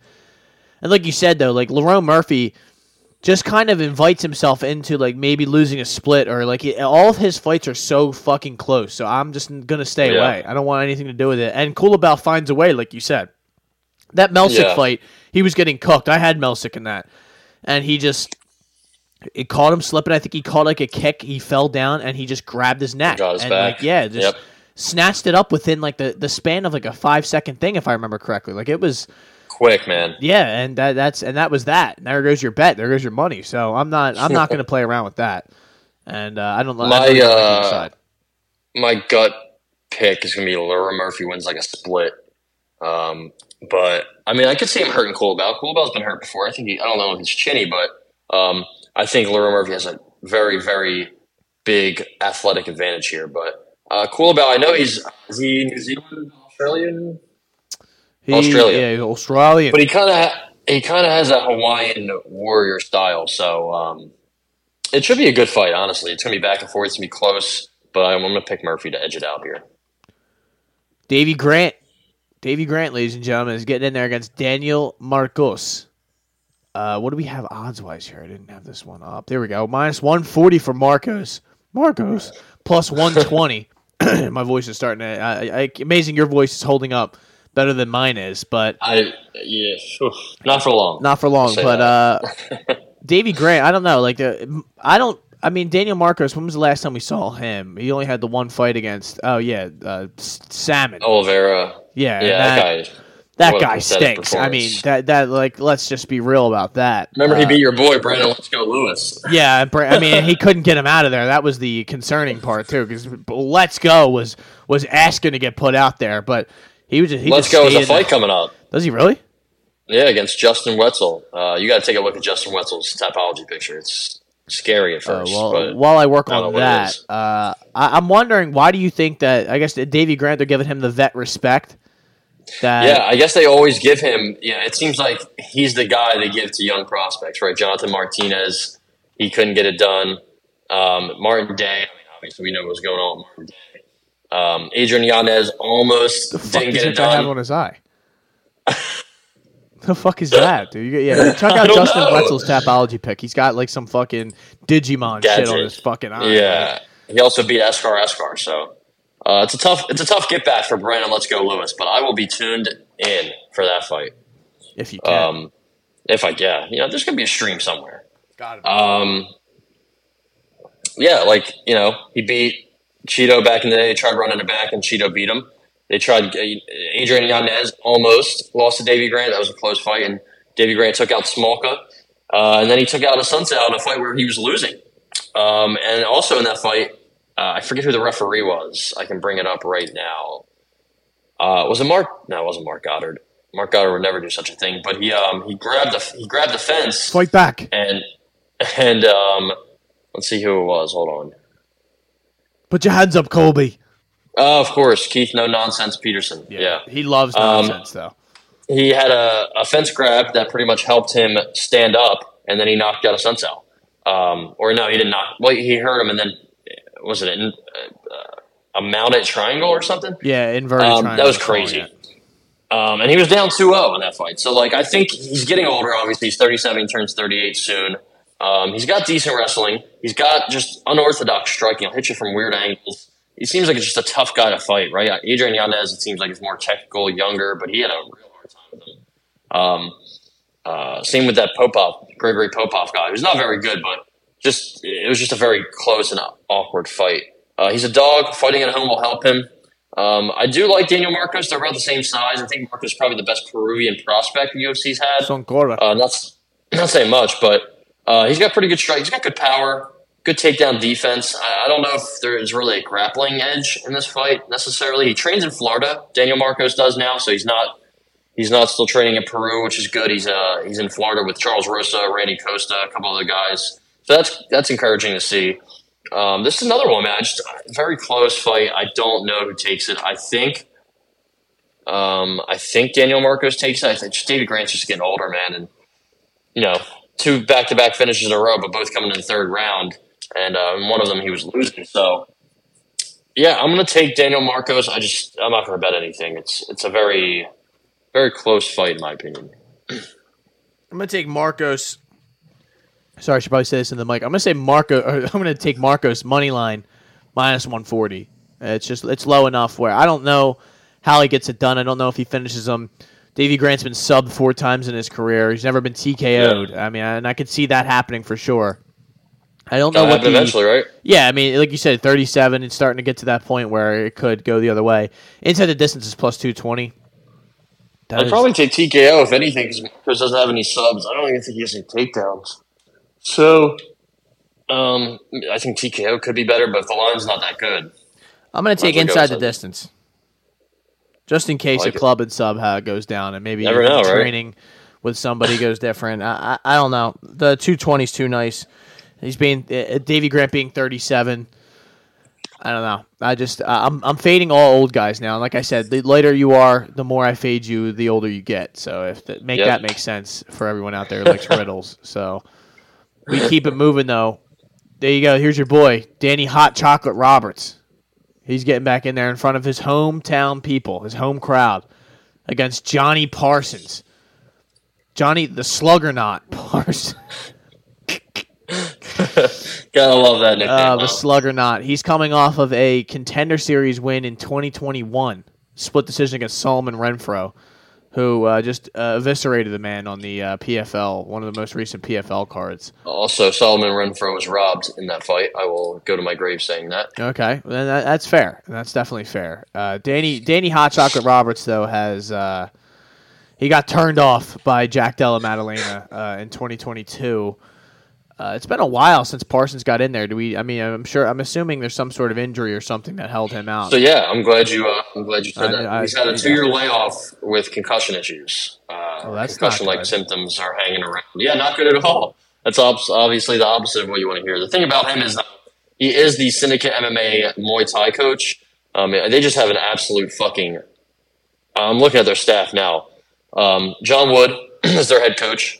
and like you said though, like Lerone Murphy just kind of invites himself into like maybe losing a split or like it, all of his fights are so fucking close. So I'm just gonna stay Yeah. away. I don't want anything to do with it. And Culibao finds a way, like you said. That Melsik Yeah. fight, he was getting cooked. I had Melsik in that, and he just it caught him slipping. I think he caught like a kick. He fell down and he just grabbed his neck Got his and back. like yeah, just Yep. snatched it up within like the the span of like a five second thing, if I remember correctly. Like it was Quick, man. yeah, and that, that's and that was that. And there goes your bet. There goes your money. So I'm not I'm not going to play around with that. And uh, I don't I My, don't uh, my gut pick is going to be Laura Murphy wins like a split. Um, but I mean, I could see him hurting Culibao. Culibao's been hurt before. I think he, I don't know if he's chinny, but um, I think Laura Murphy has a very, very big athletic advantage here. But uh, Culibao, I know he's is he New Zealand, Australian, He- Australia. yeah, he's Australian. but he kind of he kind of has a Hawaiian warrior style. So um, it should be a good fight. Honestly, it's going to be back and forth. It's going to be close. But I'm, I'm going to pick Murphy to edge it out here. Davy Grant. Davy Grant, ladies and gentlemen, is getting in there against Daniel Marcos. Uh, what do we have odds wise here? I didn't have this one up. There we go. Minus 140 for Marcos. Marcos. Plus 120. My voice is starting to. I, I, amazing your voice is holding up better than mine is, but I yeah, not for long. not for long. But that. uh, Davy Grant, I don't know. Like, the, I don't. I mean, Daniel Marcos. When was the last time we saw him? He only had the one fight against. Oh yeah, uh, Saimon. Oliveira. yeah, Yeah, that, that, guy. that guy stinks. I mean, that that like let's just be real about that. Remember, he Uh, beat your boy Brandon. Let's go, Lewis. Yeah, I mean, he couldn't get him out of there. That was the concerning part too, because Let's Go was was asking to get put out there, but he was just he Let's just go. Is a fight there. coming up. Does he really? Yeah, against Justin Wetzel. Uh, you got to take a look at Justin Wetzel's Tapology picture. It's scary at Uh, first, well, but while I work I on that, uh, I, I'm wondering why do you think that? I guess that Davy Grant they're giving him the vet respect. That yeah, I guess they always give him. Yeah, it seems like he's the guy they give to young prospects, right? Jonathan Martinez, he couldn't get it done. Um, Martin Day, I mean, obviously we know what was going on. Martin Day. Um, Adrian Yanez almost didn't get it done. on his eye? The fuck is that, dude? You, yeah, check out Justin know. Wetzel's Tapology pick. He's got like some fucking Digimon shit on his fucking eye. Yeah, he also beat Escar Escar, so uh, it's a tough it's a tough get back for Brandon. Let's go Lewis, but I will be tuned in for that fight. if you can. Um, if I yeah, you know, there's gonna be a stream somewhere. Got it. Um, yeah, like you know, he beat Chito back in the day. He tried running it back, and Chito beat him. They tried. uh, Adrian Yanez almost lost to Davy Grant. That was a close fight, and Davy Grant took out Smolka, uh, and then he took out Assunção in a fight where he was losing. Um, and also in that fight, uh, I forget who the referee was. I can bring it up right now. Uh, was it Mark? No, it wasn't Marc Goddard. Marc Goddard would never do such a thing. But he um, he grabbed the he grabbed the fence Fight back. and and um, let's see who it was. Hold on. Put your hands up, Colby. Oh, of course, Keith No Nonsense Peterson. Yeah, He loves Um, nonsense, though. he had a, a fence grab that pretty much helped him stand up, and then he knocked out Assunção. Um, or no, he didn't knock. Well, he hurt him, and then was it an, uh, a mounted triangle or something? Yeah, inverted Um, triangle that was crazy. Um, and he was down 2-0 in that fight. So, like, I think he's getting older. Obviously, he's 37, he turns 38 soon. Um, he's got decent wrestling. He's got just unorthodox striking. He'll hit you from weird angles. He seems like it's just a tough guy to fight, right? Adrian Yanez, it seems like he's more technical, younger, but he had a real hard time with him. Um, uh, same with that Popov, Gregory Popov guy, who's not very good, but just it was just a very close and awkward fight. Uh, he's a dog. Fighting at home will help him. Um, I do like Daniel Marcos. They're about the same size. I think Marcos is probably the best Peruvian prospect the UFC's had. Son Cora. Uh, not not saying much, but uh, he's got pretty good strike. He's got good power, good takedown defense. I, I don't know if there's really a grappling edge in this fight necessarily. He trains in Florida. Daniel Marcos does now, so he's not he's not still training in Peru, which is good. He's uh he's in Florida with Charles Rosa, Randy Costa, a couple other guys. So that's that's encouraging to see. Um, this is another one, man. Just very close fight. I don't know who takes it. I think, um, I think Daniel Marcos takes it. I think David Grant's just getting older, man, and you know, two back-to-back finishes in a row, but both coming in the third round, and uh, in one of them he was losing. So, yeah, I'm going to take Daniel Marcos. I just I'm not going to bet anything. It's it's a very very close fight in my opinion. I'm gonna take Marcos. Sorry, I should probably say this in the mic. I'm gonna say Marco. I'm gonna take Marcos money line minus 140. It's just it's low enough where I don't know how he gets it done. I don't know if he finishes them. Davy Grant's been subbed four times in his career. He's never been TKO'd. I mean, and I could see that happening for sure. I don't know what the eventually, right? yeah. I mean, like you said, 37. It's starting to get to that point where it could go the other way. Inside the distance is plus 220. That I'd is- probably take TKO if anything, because Marcos doesn't have any subs. I don't even think he has any takedowns. So, um, I think TKO could be better, but the line's not that good. I'm going to take Might go inside the distance, just in case like a it. club and sub uh, goes down, and maybe Never even know, right? training with somebody goes different. I, I I don't know. The 220 is too nice. He's being uh, Davy Grant being 37. I don't know. I just uh, I'm I'm fading all old guys now. And like I said, the later you are, the more I fade you, the older you get. So if that, make Yep. that make sense for everyone out there who likes riddles. So we keep it moving though. There you go. Here's your boy, Danny Hot Chocolate Roberts. He's getting back in there in front of his hometown people, his home crowd, against Johnny Parsons. Johnny the Sluggernaut Parsons. Gotta love that nickname. Uh, the huh? Sluggernaut. He's coming off of a contender series win in 2021, split decision against Solomon Renfro, who uh, just uh, eviscerated the man on the uh, PFL, one of the most recent PFL cards. also, Solomon Renfro was robbed in that fight. I will go to my grave saying that. Okay, then that, that's fair. That's definitely fair. Uh, Danny Danny Hot Chocolate Roberts though has uh, he got turned off by Jack Della Maddalena uh, in 2022. Uh, it's been a while since Parsons got in there. Do we? I mean, I'm sure. I'm assuming there's some sort of injury or something that held him out. So yeah, I'm glad you. Uh, I'm glad you said I- that. I- He's had a two-year layoff with concussion issues. Uh, Oh, that's concussion-like symptoms are hanging around. Yeah, not good at all. That's ob- obviously the opposite of what you want to hear. The thing about him is that he is the Syndicate MMA Muay Thai coach. Um, they just have an absolute fucking. I'm looking at their staff now. Um, John Wood is their head coach.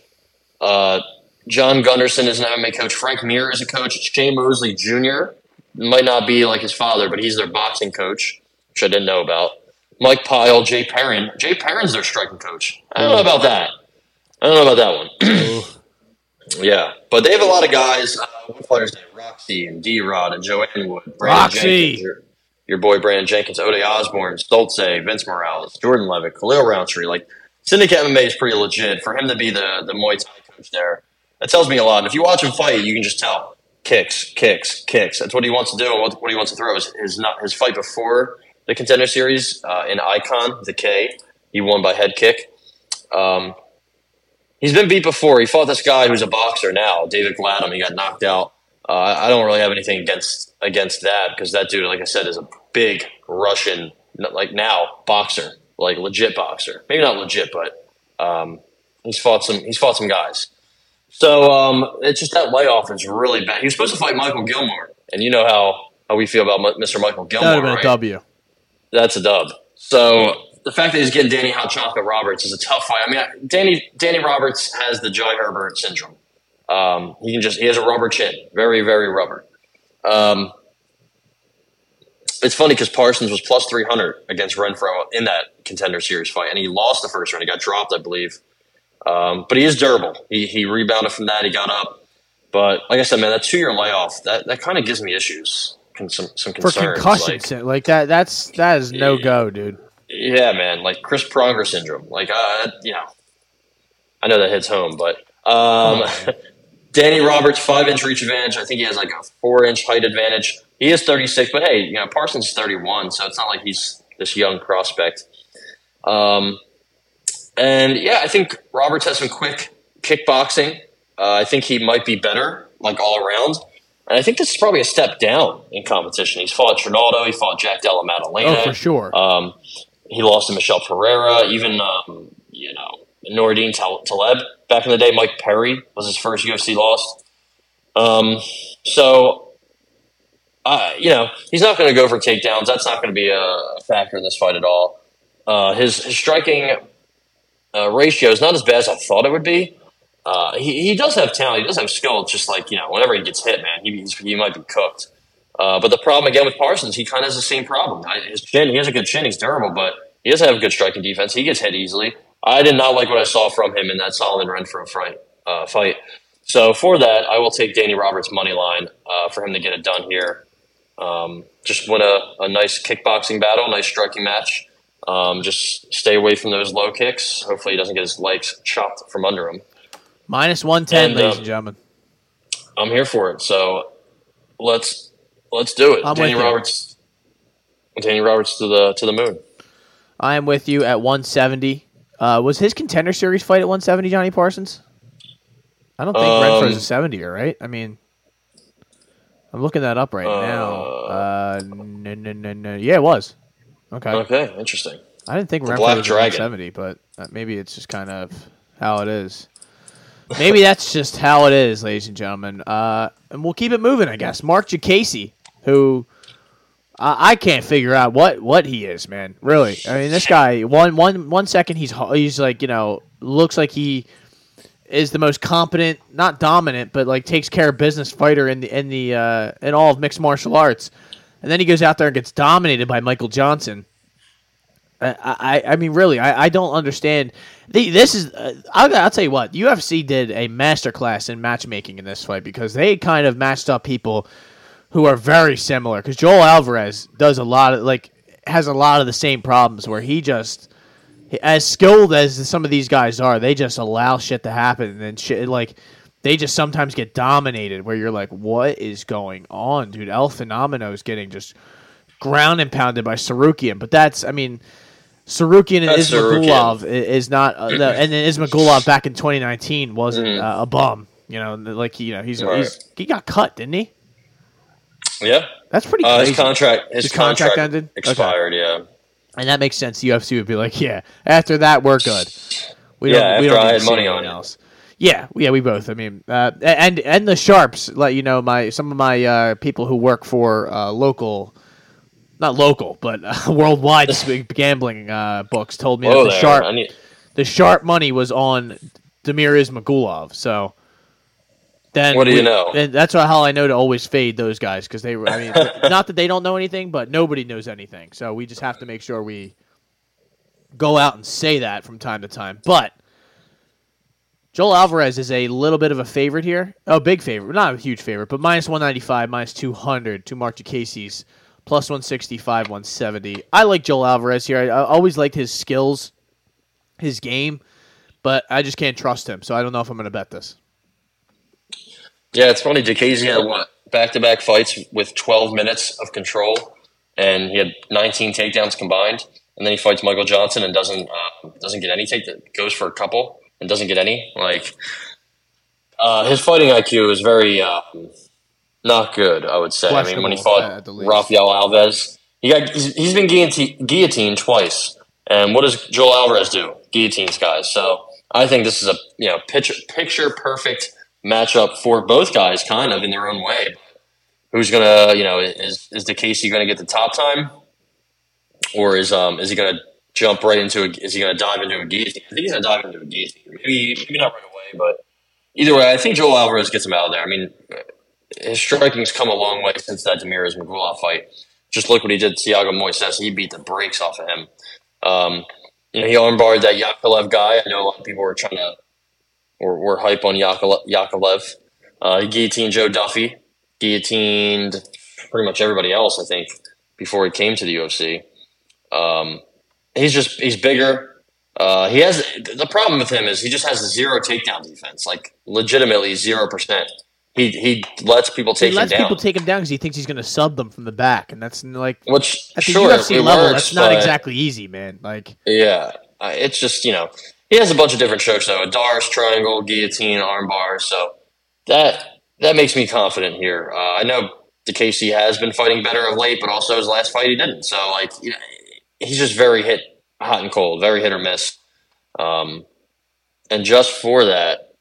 Uh, John Gunderson is an MMA coach. Frank Mir is a coach. Shane Mosley Jr. might not be like his father, but he's their boxing coach, which I didn't know about. Mike Pyle, Jay Perrin. Jay Perrin's their striking coach. I don't know about that. I don't know about that one. yeah, but they have a lot of guys. Uh, what players? Roxy and D Rod and Joanne Wood, Brandon Roxy. Jenkins, your, your boy Brandon Jenkins, Ode Osborne, Stoltze, Vince Morales, Jordan Leavitt, Khalil Rountree. Like Syndicate MMA is pretty legit. For him to be the the Muay Thai coach there, that tells me a lot. If you watch him fight, you can just tell kicks, kicks, kicks. That's what he wants to do, what, what he wants to throw is his not his fight before the Contender Series uh, in Icon, the K. He won by head kick. Um, he's been beat before. He fought this guy who's a boxer now, David Gladham. He got knocked out. Uh, I don't really have anything against against that because that dude, like I said, is a big Russian, like now boxer, like legit boxer. Maybe not legit, but um, he's fought some. He's fought some guys. So um, it's just that layoff is really bad. He was supposed to fight Michael Gilmore, and you know how how we feel about Mr. Michael That would Gilmore, have right? a W. That's a dub. So the fact that he's getting Danny Hot Roberts is a tough fight. I mean, Danny Danny Roberts has the Jai Herbert syndrome. Um, he can just he has a rubber chin, very very rubber. Um, it's funny because Parsons was plus three hundred against Renfro in that contender series fight, and he lost the first round. He got dropped, I believe. Um, but he is durable. He he rebounded from that. He got up. But like I said, man, that two year layoff that that kind of gives me issues, con- some some For concerns. concussions, like- like, that, that's that is no go, dude. yeah, man, like Chris Pronger syndrome. Like, uh, you know, I know that hits home, but um, Danny Roberts, five inch reach advantage. I think he has like a four inch height advantage. He is 36, but hey, you know, Parsons is 31, so it's not like he's this young prospect. Um, and yeah, I think Roberts has some quick kickboxing. Uh, I think he might be better, like all around. And I think this is probably a step down in competition. He's fought Trinaldo, he fought Jack Della Maddalena. Oh, for sure. Um, he lost to Michel Pereira, even um, you know Nordine Tal- Taleb back in the day. Mike Perry was his first UFC loss. Um, so, uh, you know, he's not going to go for takedowns. That's not going to be a factor in this fight at all. Uh, his, his striking uh, ratio is not as bad as I thought it would be. Uh, he, he does have talent. He does have skill. It's just like you know, whenever he gets hit, man, he, he might be cooked. Uh, but the problem again with Parsons, he kind of has the same problem. His chin, he has a good chin. He's durable, but he doesn't have good striking defense. He gets hit easily. I did not like what I saw from him in that Solomon Renfro fight. Uh, fight. So for that, I will take Danny Roberts' money line uh, for him to get it done here. Um, just win a, a nice kickboxing battle, nice striking match. Um, just stay away from those low kicks. Hopefully, he doesn't get his legs chopped from under him. Minus 110, And, ladies um, and gentlemen. I'm here for it. So let's let's do it. I'm Danny. Roberts. Danny Roberts to the to the moon. I am with you at 170. Uh, was his contender series fight at 170, Johnny Parsons? I don't think Um, Renfro's a 70 right? I mean, I'm looking that up right now. Uh, no, no, no, no. Yeah, it was. Okay. Okay, interesting. I didn't think The Renfro Black was Dragon. 70, but uh, maybe it's just kind of how it is. Maybe that's just how it is, ladies and gentlemen. Uh, and we'll keep it moving, I guess. Marc Diakiese, who I I can't figure out what, what he is, man. Really, I mean, this guy. One one one second he's he's like you know looks like he is the most competent, not dominant, but like takes care of business fighter in the in the uh, in all of mixed martial arts, and then he goes out there and gets dominated by Michael Johnson. I, I, I mean, really, I, I don't understand. The, this is, uh, I'll, I'll tell you what, UFC did a masterclass in matchmaking in this fight because they kind of matched up people who are very similar. Because Joel Alvarez does a lot of, like, has a lot of the same problems where he just, as skilled as some of these guys are, they just allow shit to happen. And shit, like, they just sometimes get dominated where you're like, what is going on, dude? El Fenomeno is getting just ground and pounded by Tsarukyan. But that's, I mean, Tsarukyan and That's Ismagulov i- is not, uh, the, and then Ismagulov back in 2019 wasn't uh, a bum. You know, like you know, he's. Right. he's he got cut, didn't he? Yeah, That's pretty uh, his contract his, His contract contract, ended? Okay. expired. Yeah, and that makes sense. The UFC would be like, yeah, after that, we're good. We Yeah, we after I need had to see money on else. Yeah, yeah, we both. I mean, uh, and and the sharps, let you know, my some of my uh, people who work for uh, local, not local, but uh, worldwide gambling uh, books told me Whoa that the there. sharp need, the sharp money was on Damir Ismagulov. So then, What do you know? And that's how I know to always fade those guys because they. were- I mean, not that they don't know anything, but nobody knows anything. So we just have to make sure we go out and say that from time to time. But Joel Alvarez is a little bit of a favorite here. Oh, big favorite, not a huge favorite, but minus one ninety five, minus two hundred to Marc Diakiese's plus one sixty five, one seventy. I like Joel Alvarez here. I, I always liked his skills, his game, but I just can't trust him. So I don't know if I'm going to bet this. Yeah, it's funny. Diakiese had back to back fights with 12 minutes of control, and he had 19 takedowns combined. And then he fights Michael Johnson and doesn't uh, doesn't get any take That goes for a couple and doesn't get any. Like uh, his fighting IQ is very uh, not good. I would say. I mean, when he fought Rafael Alves, he got he's, he's been guillotined, guillotined twice. And what does Joel Alvarez do? Guillotines guys. So I think this is a you know picture picture perfect matchup for both guys, kind of in their own way who's gonna, you know, is is the Casey gonna get the top time, or is um is he gonna jump right into a, is he gonna dive into a guillotine? I think he's gonna dive into a guillotine. Maybe maybe not right away, but either way, I think Joel Alvarez gets him out of there. I mean, his striking's come a long way since that Damir Ismagulov fight. Just look what he did to Thiago Moises. He beat the brakes off of him. Um, you know, he armbarred that Yakovlev guy. I know a lot of people were trying to, or were hype on Yakovlev. Uh, he guillotined Joe Duffy guillotined pretty much everybody else. I think before he came to the UFC. Um, he's just he's bigger. Uh, he has the problem with him is he just has zero takedown defense, like legitimately zero percent. He he lets people take he lets him down. people take him down because he thinks he's going to sub them from the back, and that's like which at the sure, UFC level, works, that's not exactly easy, man. Like yeah, uh, it's just you know he has a bunch of different strokes though: a D'Arce triangle, guillotine, armbar. So that that makes me confident here. Uh, I know Diakiese has been fighting better of late, but also his last fight he didn't. So like you know, he's just very hit hot and cold, very hit or miss. Um, and just for that,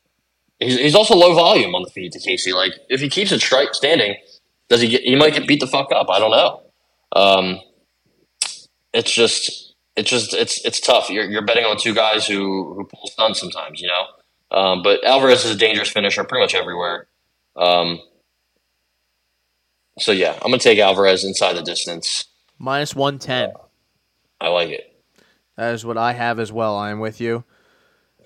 he's, he's also low volume on the feed to Casey. like if he keeps it strike standing, does he get? He might get beat the fuck up. I don't know. Um, it's just it's just it's it's tough. You're you're betting on two guys who who pull stunts sometimes, you know. Um, but Alvarez is a dangerous finisher pretty much everywhere. Um, so yeah, I'm gonna take Alvarez inside the distance. Minus one ten. I like it. That is what I have as well. I am with you.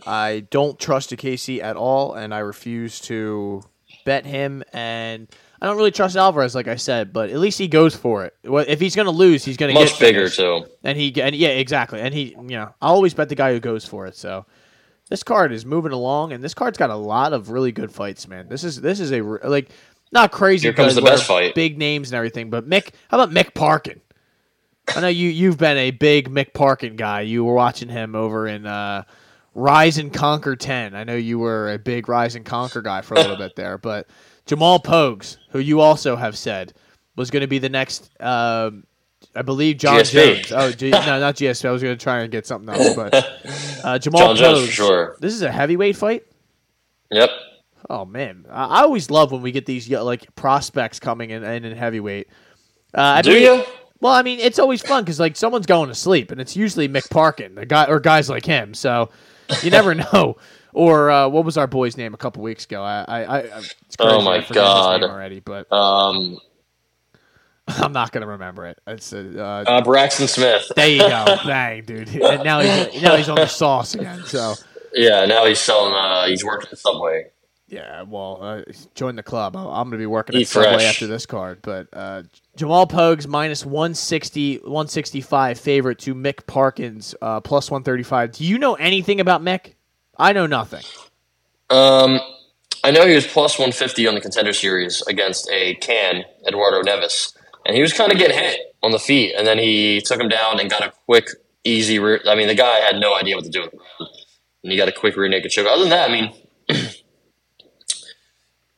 I don't trust Casey at all, and I refuse to bet him. And I don't really trust Alvarez, like I said, but at least he goes for it. If he's going to lose, he's going to get much bigger too. And he, and yeah, exactly. And he, you know, I always bet the guy who goes for it. So this card is moving along, and this card's got a lot of really good fights, man. This is this is a like not crazy. Here comes the best fight. Big names and everything, but Mick. How about Mick Parkin? I know you you've been a big Mick Parkin guy. You were watching him over in uh, Rise and Conquer Ten. I know you were a big Rise and Conquer guy for a little bit there, but Jamal Pogues, who you also have said was going to be the next um, I believe John GSP. Jones. Oh, G- no, not GSP. I was going to try and get something else, but uh, Jamal John Jones Pogues. for sure. This is a heavyweight fight. Yep. Oh man, I, I always love when we get these like prospects coming in, in, in heavyweight. Uh, I Do believe- you? Well, I mean, it's always fun because like someone's going to sleep, and it's usually Mick Parkin, the guy or guys like him. So you never know. Or uh, what was our boy's name a couple weeks ago? I, I, I it's crazy. Oh, my I God. name already, but Um, I'm not gonna remember it. It's uh, uh, uh, Braxton Smith. there you go, bang, dude. And now he's now he's on the sauce again. So Yeah, now he's selling. Uh, he's working at Subway. Yeah, well, uh, join the club. I'm gonna be working at Subway after this card. But uh, Jamal Pogues minus 160, 165 favorite to Mick Parkins uh, plus 135. Do you know anything about Mick? I know nothing. Um, I know he was plus 150 on the contender series against a can Eduardo Neves. and he was kind of getting hit on the feet, and then he took him down and got a quick, easy. I mean, the guy had no idea what to do with him, and he got a quick rear naked choke. Other than that, I mean.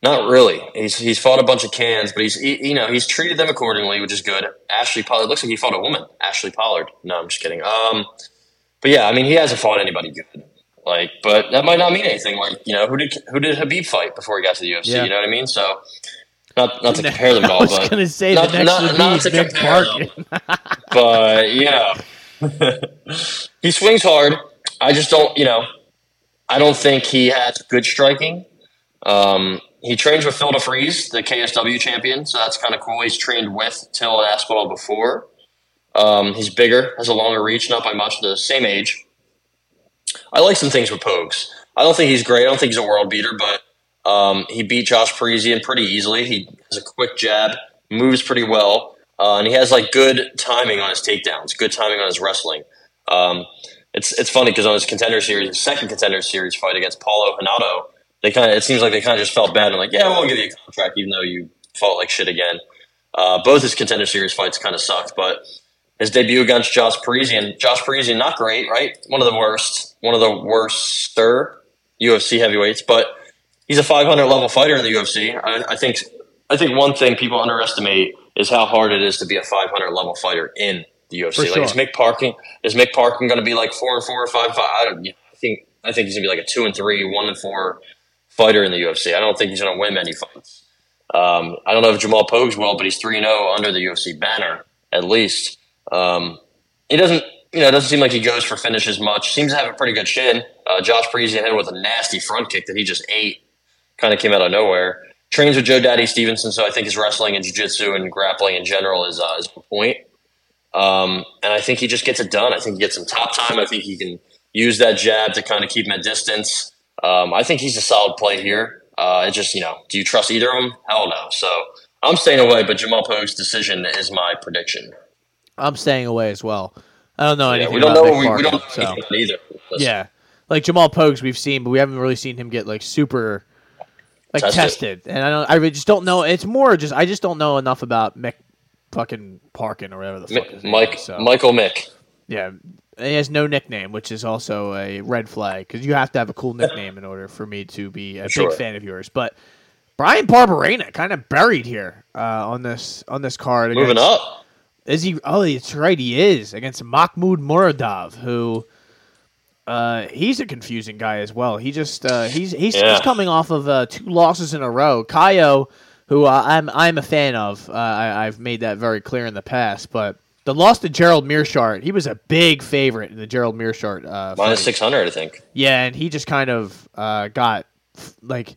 Not really. He's he's fought a bunch of cans, but he's he, you know he's treated them accordingly, which is good. Ashley Pollard looks like he fought a woman. Ashley Pollard. No, I'm just kidding. Um, but yeah, I mean he hasn't fought anybody good. Like, but that might not mean anything. Like, you know, who did who did Khabib fight before he got to the UFC? Yeah. You know what I mean? So, not not to compare them at I all, was but gonna say not, the next not, not to compare them. but yeah, he swings hard. I just don't, you know, I don't think he has good striking. Um, he trains with Phil De Fries, the KSW champion, so that's kind of cool. He's trained with Till Aspinall before. Um, he's bigger, has a longer reach, not by much, the same age. I like some things with Pogues. I don't think he's great. I don't think he's a world beater, but um, he beat Josh Parisian pretty easily. He has a quick jab, moves pretty well, uh, and he has like good timing on his takedowns, good timing on his wrestling. Um, it's it's funny because on his contender series, his second contender series fight against Paulo Hinato, they kind of it seems like they kind of just felt bad and like, yeah, we'll give you a contract even though you fought like shit again. Uh, both his contender series fights kind of sucked, but his debut against Josh Parisian, Josh Parisian, not great, right? One of the worst, one of the worst UFC heavyweights, but he's a 500 level fighter in the UFC. I, I think I think one thing people underestimate is how hard it is to be a 500 level fighter in the UFC. Sure. Like is Mick Parkin is Mick Parkin going to be like four and four or five? five? I don't. I think I think he's going to be like a two and three, one and four fighter in the UFC. I don't think he's going to win many fights. Um, I don't know if Jamal Pogues will, but he's three and zero under the UFC banner at least. Um, he doesn't, you know, it doesn't seem like he goes for finishes much. Seems to have a pretty good chin. Uh, Josh Parisian hit him with a nasty front kick that he just ate. Kind of came out of nowhere. Trains with Joe Daddy Stevenson, so I think his wrestling and jiu-jitsu and grappling in general is uh, is a point. Um, and I think he just gets it done. I think he gets some top time. I think he can use that jab to kind of keep him at distance. Um, I think he's a solid play here. Uh, it just, you know, do you trust either of them? Hell no. So I'm staying away, but Jamal Pogue's decision is my prediction. I'm staying away as well. I don't know anything. Yeah, we don't know. We, we, don't know so. either. Listen. Yeah, like Jamal Pogues, we've seen, but we haven't really seen him get like super like tested. tested. And I don't. I just don't know. It's more just I just don't know enough about Mick fucking Parkin or whatever the fuck. Mike is, so. Michael Mick. Yeah, he has no nickname, which is also a red flag because you have to have a cool nickname in order for me to be a sure. big fan of yours. But Bryan Barberena kind of buried here uh, on this on this card. Moving against, up. Is he? Oh, that's right. He is against Makhmud Muradov, who uh, he's a confusing guy as well. He just uh, he's he's, yeah. he's coming off of uh, two losses in a row. Caio, who uh, I'm I'm a fan of. Uh, I, have made that very clear in the past, but the loss to Gerald Meerschaert, he was a big favorite in the Gerald Meerschaert uh, minus six hundred, I think. Yeah, and he just kind of got like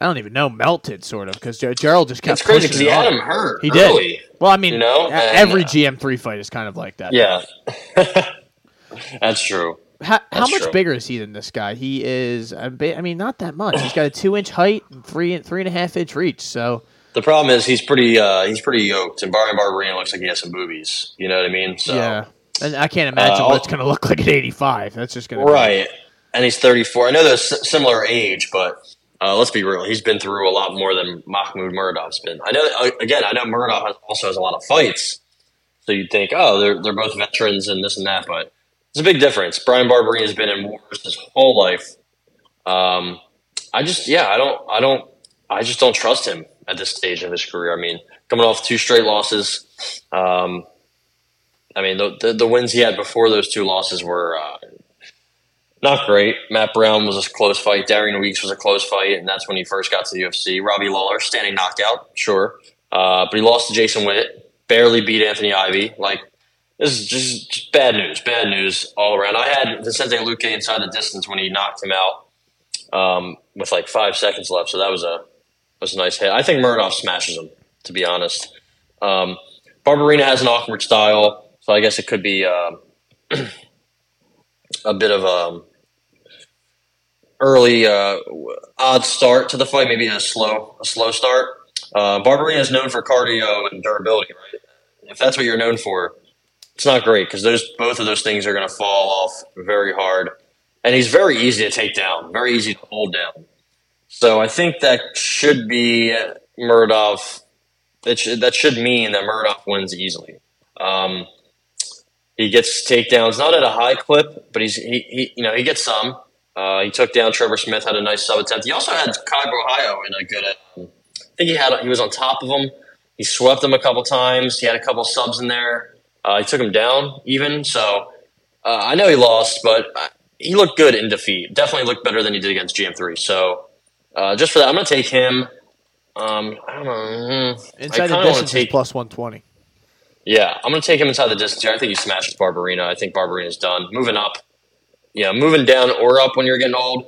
I don't even know, melted sort of because Gerald just kept. It's crazy because he had him hurt. He early, did. Well, I mean, you know, every GM three fight is kind of like that. Yeah, that's true. How, how much true. bigger is he than this guy? He is. I mean, not that much. He's got a two inch height and three three and a half inch reach. So the problem is he's pretty uh, he's pretty yoked, and Bryan Barberena looks like he has some boobies. You know what I mean? So yeah, and I can't imagine uh, what it's going to look like at eighty five. That's just going to right. Be... And he's thirty four. I know they're s- similar age, but uh, let's be real. He's been through a lot more than Makhmud Muradov's been. I know. Uh, again, I know Muradov also has a lot of fights, so you'd think, oh, they're they're both veterans and this and that, but it's a big difference. Bryan Barberena has been in wars his whole life. Um, I just, yeah, I don't, I don't, I just don't trust him at this stage of his career. I mean, coming off two straight losses. Um, I mean, the, the, the wins he had before those two losses were uh, not great. Matt Brown was a close fight. Darian Weeks was a close fight, and that's when he first got to the UFC. Robbie Lawler, standing knockout, sure, uh, but he lost to Jason Witt. Barely beat Anthony Ivy. Like this is just, just bad news. Bad news all around. I had Vicente Luque inside the distance when he knocked him out um, with like five seconds left, so that was a was a nice hit. I think Muradov smashes him. To be honest, um, Barberena has an awkward style, so I guess it could be. Um, a bit of a um, early uh, odd start to the fight, maybe a slow a slow start. Uh, Barberena is known for cardio and durability, right? If that's what you're known for, it's not great because those both of those things are going to fall off very hard. And he's very easy to take down, very easy to hold down. So I think that should be Muradov. That should, that should mean that Muradov wins easily. Um, he gets takedowns, not at a high clip, but he's he, he you know he gets some. Uh, he took down Trevor Smith, had a nice sub attempt. He also had Kai Ohio in a good. I think he had he was on top of him. He swept him a couple times. He had a couple subs in there. Uh, he took him down even. So uh, I know he lost, but he looked good in defeat. Definitely looked better than he did against GM3. So uh, just for that, I'm going to take him. Um, I don't know. Hmm. Inside the distance take, plus 120. Yeah, I'm going to take him inside the distance here. I think he smashes Barberena. I think Barberena's done. Moving up, yeah, moving down or up when you're getting old.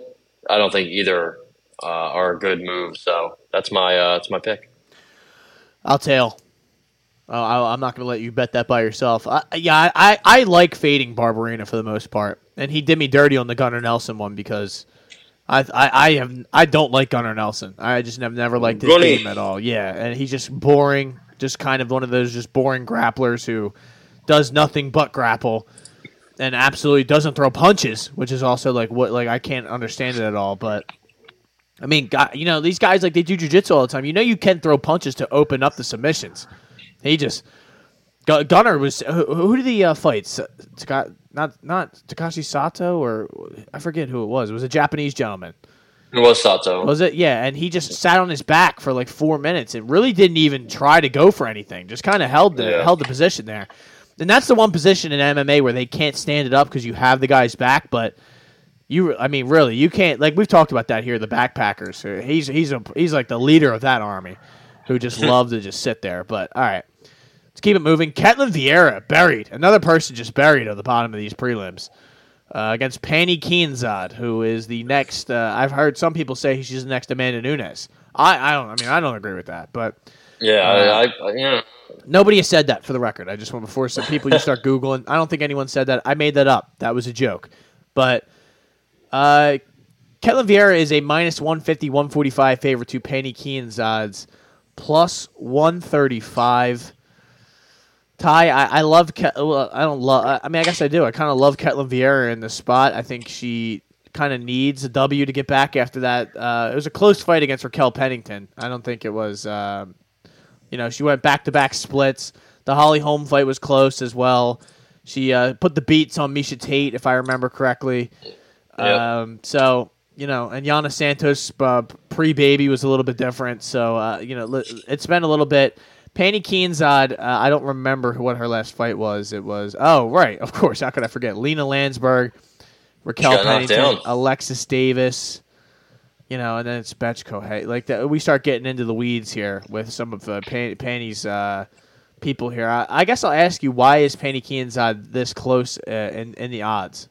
I don't think either uh, are a good move. So that's my uh, that's my pick. I'll tail. Oh, I, I'm not going to let you bet that by yourself. I, yeah, I, I like fading Barberena for the most part, and he did me dirty on the Gunnar Nelson one because I I, I have I don't like Gunnar Nelson. I just have never liked his Gunny. game at all. Yeah, and he's just boring, just kind of one of those just boring grapplers who does nothing but grapple and absolutely doesn't throw punches, which is also like what like I can't understand it at all. But I mean, guy, you know, these guys like they do jujitsu all the time. You know, you can throw punches to open up the submissions. He just Gu- Gunnar was who, who did he uh, fight? S- Taka- not not Takashi Sato or I forget who it was. It was a Japanese gentleman. It was Sato. Was it? Yeah, and he just sat on his back for like four minutes and really didn't even try to go for anything. Just kind of held the Yeah. held the position there. And that's the one position in MMA where they can't stand it up because you have the guy's back, but you, I mean, really, you can't. Like we've talked about that here, the backpackers. He's he's a he's like the leader of that army, who just love to just sit there. But all right, let's keep it moving. Ketlin Vieira buried. Another person just buried at the bottom of these prelims uh, against Pannie Kianzad, who is the next. Uh, I've heard some people say she's the next Amanda Nunes. I, I don't. I mean, I don't agree with that, but Yeah, I, I, I yeah. nobody has said that for the record. I just want before some people you start googling. I don't think anyone said that. I made that up. That was a joke. But uh, Ketlin Vieira is a minus 150, 145 favorite to Pannie Kianzad's plus 135. Ty, I, I love. Ket, well, I don't love. I mean, I guess I do. I kind of love Ketlin Vieira in the spot. I think she kind of needs a W to get back after that. Uh, it was a close fight against Raquel Pennington. I don't think it was. Um, you know, she went back to back splits. The Holly Holm fight was close as well. She uh, put the beats on Miesha Tate, if I remember correctly. Yep. Um, so you know, and Yana Santos uh, pre baby was a little bit different. So uh, you know, it's been a little bit. Pannie Kianzad, uh, I don't remember what her last fight was. It was oh right, of course. How could I forget? Lina Lansberg, Raquel Pennington. Alexis Davis. You know, and then it's Betchko. Hey, like that, we start getting into the weeds here with some of uh, Pan- Pannie's uh, people here. I, I guess I'll ask you, why is Pannie Kianzad this close uh, in in the odds?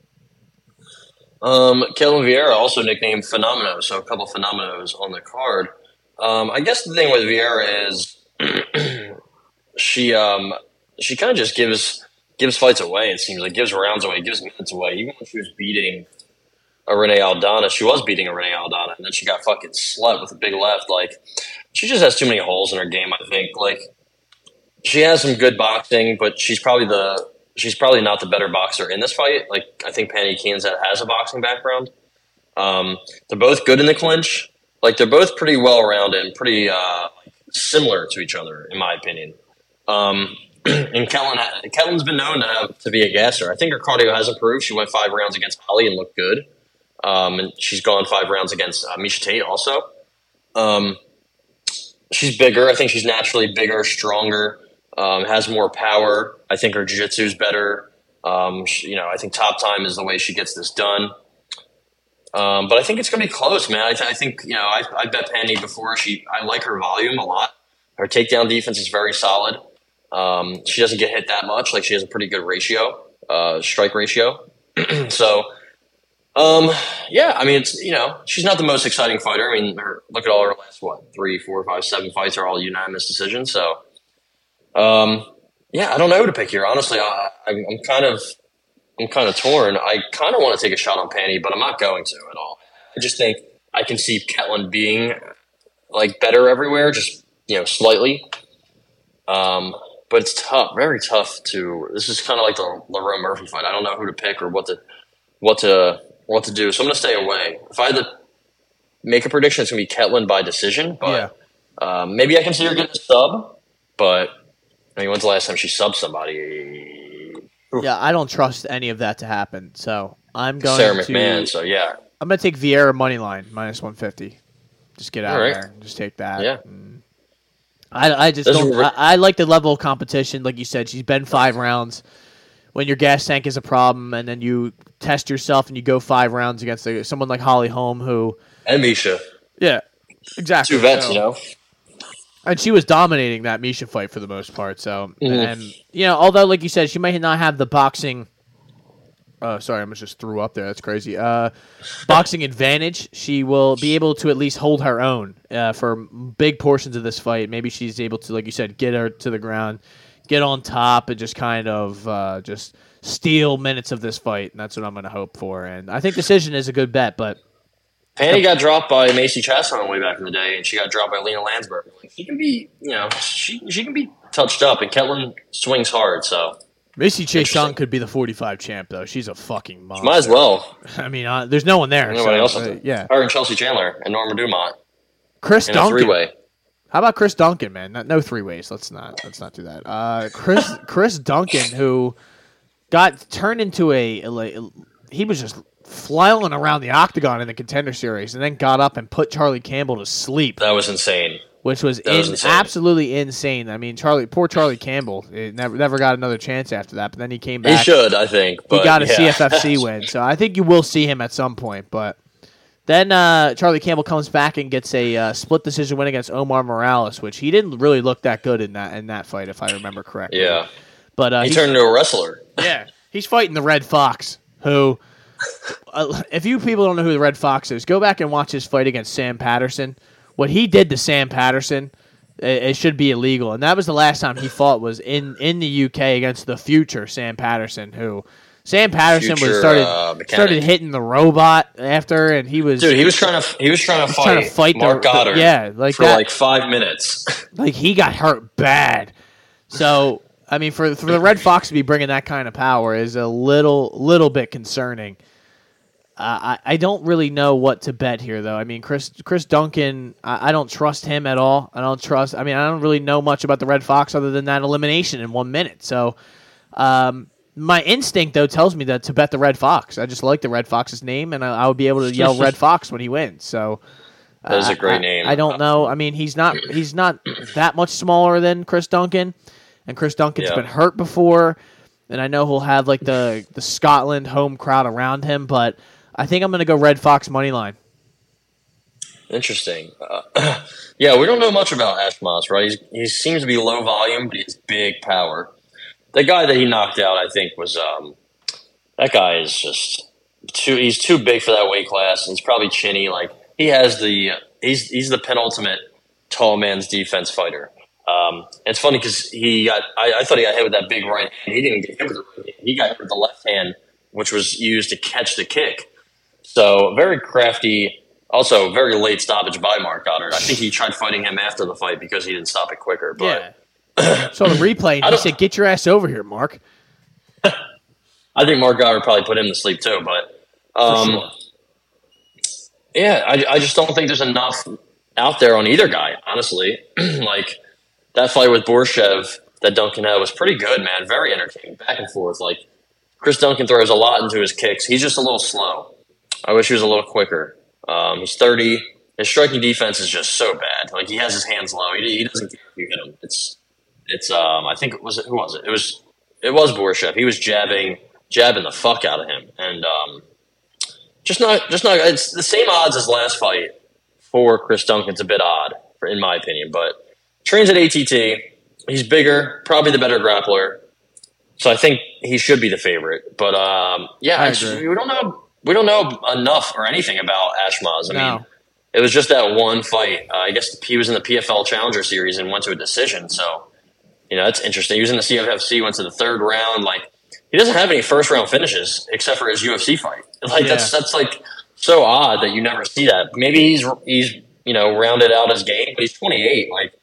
Um, Ketlin Vieira, also nicknamed Phenomeno, so a couple Phenomenos on the card. Um, I guess the thing with Vieira is she um, she kind of just gives gives fights away. It seems like gives rounds away, gives minutes away. Even when she was beating Irene Aldana, she was beating Irene Aldana, and then she got fucking slut with a big left. Like she just has too many holes in her game. I think like she has some good boxing, but she's probably the she's probably not the better boxer in this fight. Like I think Pannie Kianzad has a boxing background. Um, they're both good in the clinch. Like they're both pretty well rounded and pretty uh, similar to each other, in my opinion. Um, and Ketlin, Ketlin's been known to, to be a gasser. I think her cardio has improved. She went five rounds against Holly and looked good. Um, and she's gone five rounds against uh, Miesha Tate also. Um, she's bigger. I think she's naturally bigger, stronger, um, has more power. I think her jiu-jitsu is better. Um, she, you know, I think top time is the way she gets this done. Um, but I think it's going to be close, man. I, th- I think you know I, I bet Penny before. She I like her volume a lot. Her takedown defense is very solid. Um, she doesn't get hit that much. Like she has a pretty good ratio, uh, strike ratio. so, um, yeah, I mean, it's you know she's not the most exciting fighter. I mean, her, look at all her last what three, four, five, seven fights are all unanimous decisions. So, um, yeah, I don't know who to pick here. Honestly, I, I'm, I'm kind of I'm kind of torn. I kind of want to take a shot on Penny, but I'm not going to at all. I just think I can see Ketlin being like better everywhere, just you know, slightly. Um, but it's tough, very tough to. This is kind of like the Lerone Murphy fight. I don't know who to pick or what to what to what to do. So I'm going to stay away. If I had to make a prediction, it's going to be Ketlin by decision. But um, maybe I can see her get a sub. But I mean, when's the last time she subbed somebody? Yeah, I don't trust any of that to happen. So I'm going Sarah to. McMahon. So yeah, I'm going to take Vieira money line minus 150. Just get out All right. of there. and Just take that. Yeah. And I, I just This don't. re- I, I like the level of competition. Like you said, she's been five rounds. When your gas tank is a problem, and then you test yourself and you go five rounds against someone like Holly Holm, who and Miesha, yeah, exactly. two vets, So- you know. And she was dominating that Miesha fight for the most part. So, Mhm. and you know, although like you said, she might not have the boxing. Uh, sorry, I almost just threw up there. That's crazy. Uh, boxing advantage. She will be able to at least hold her own uh, for big portions of this fight. Maybe she's able to, like you said, get her to the ground, get on top and just kind of uh, just steal minutes of this fight. And that's what I'm going to hope for. And I think decision is a good bet, but Pannie got dropped by Macy Chiasson way back in the day, and she got dropped by Lina Lansberg. Like, she can be, you know, she she can be touched up, and Ketlin swings hard, so Macy Chiasson could be the 45 champ though. She's a fucking monster. might as well. I mean, uh, there's no one there. Nobody so, else. uh, yeah, her and Chelsea Chandler and Norma Dumont Chris in a Duncan. three way. How about Chris Duncan, man? Not, no three ways. Let's not. Let's not do that. Uh, Chris Chris Duncan, who got turned into a, like, he was just flailing around the octagon in the contender series, and then got up and put Charlie Campbell to sleep, That was insane. which was, That was insane. absolutely insane. I mean, Charlie, poor Charlie Campbell, it never never got another chance after that. But then he came back. He should, I think. He got a yeah. CFFC win, so I think you will see him at some point. But then uh, Charlie Campbell comes back and gets a uh, split decision win against Omar Morales, which he didn't really look that good in that in that fight, if I remember correctly. Yeah, but uh, he turned into a wrestler. yeah, he's fighting the Red Fox, who. Uh, if you people don't know who the Red Fox is, go back and watch his fight against Sam Patterson. What he did to Sam Patterson, it, it should be illegal, and that was the last time he fought was in in the UK against the future Sam Patterson, who Sam Patterson was started uh, started hitting the robot after, and he was Dude, he was trying to he was trying to fight, trying to fight the- Mark the- Goddard. yeah, like for that. like five minutes. like he got hurt bad. So I mean, for for the Red Fox to be bringing that kind of power is a little little bit concerning. Uh, I I don't really know what to bet here though. I mean, Chris Chris Duncan, I, I don't trust him at all. I don't trust. I mean, I don't really know much about the Red Fox other than that elimination in one minute. So. Um, my instinct though tells me that to bet the Red Fox. I just like the Red Fox's name, and I, I would be able to yell Red Fox when he wins. So That is a I- great I- name. I don't know. I mean, he's not he's not that much smaller than Chris Duncan, and Chris Duncan's Yeah. been hurt before, and I know he'll have like the the Scotland home crowd around him. But I think I'm going to go Red Fox money line. Interesting. Uh, yeah, we don't know much about Ashmoz, right? He's, he seems to be low volume, but he's big power. The guy that he knocked out, I think, was um, that guy is just too. He's too big for that weight class. And he's probably chinny. Like he has the he's he's the penultimate tall man's defense fighter. Um, it's funny because he got. I, I thought he got hit with that big right hand. He didn't get hit with the right hand. He got hit with the left hand, which was used to catch the kick. So very crafty. Also, very late stoppage by Marc Goddard. I think he tried fighting him after the fight because he didn't stop it quicker. But so the replay, he said, "Get your ass over here, Mark." I think Marc Goddard probably put him to sleep too. But um, sure. yeah, I, I just don't think there's enough out there on either guy. Honestly, like that fight with Borshev that Duncan had was pretty good, man. Very entertaining, back and forth. Like Chris Duncan throws a lot into his kicks. He's just a little slow. I wish he was a little quicker. Um, he's 30. His striking defense is just so bad. Like he has his hands low. He, he doesn't care if you hit him. It's it's um I think it was it who was it? It was it was Borshev. He was jabbing jabbing the fuck out of him, and um, just not just not. It's the same odds as last fight for Chris Duncan's a bit odd, for, in my opinion. But trains at ATT. He's bigger, probably the better grappler. So I think he should be the favorite. But um, yeah, I it's- agree. we don't know. We don't know enough or anything about Ashmoz. I No. mean, it was just that one fight. Uh, I guess he was in the PFL Challenger Series and went to a decision. So you know that's interesting. He was in the CFFC, went to the third round. Like he doesn't have any first round finishes except for his UFC fight. Like that's that's like so odd that you never see that. Maybe he's he's you know rounded out his game, but he's 28. Like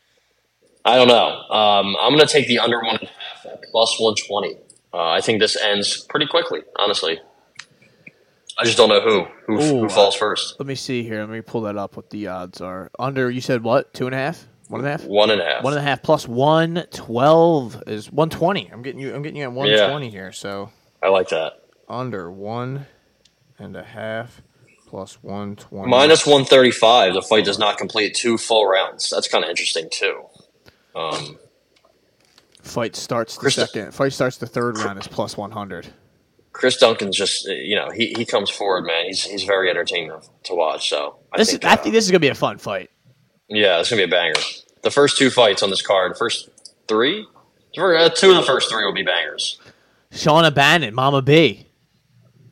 I don't know. Um, I'm gonna take the under one and a half at plus 120. Uh, I think this ends pretty quickly. Honestly, I just don't know who who, Ooh, who falls first. Let me see here. Let me pull that up. What the odds are under? You said what? Two and a half? One and a half? One and a half. One and a half plus one twelve is one twenty. I'm getting you. I'm getting you at one twenty here. So I like that. under one and a half plus one twenty. Minus 135. The fight does not complete two full rounds. That's kind of interesting too. Um, Fight starts the second. Fight starts the third round is plus one hundred. Chris Duncan's just you know he, he comes forward, man. He's he's very entertaining to watch. So I This think, is, I uh, think this is gonna be a fun fight. yeah, it's gonna be a banger. The first two fights on this card, first three, uh, two of the first three will be bangers. Shauna Bannon, Mama B,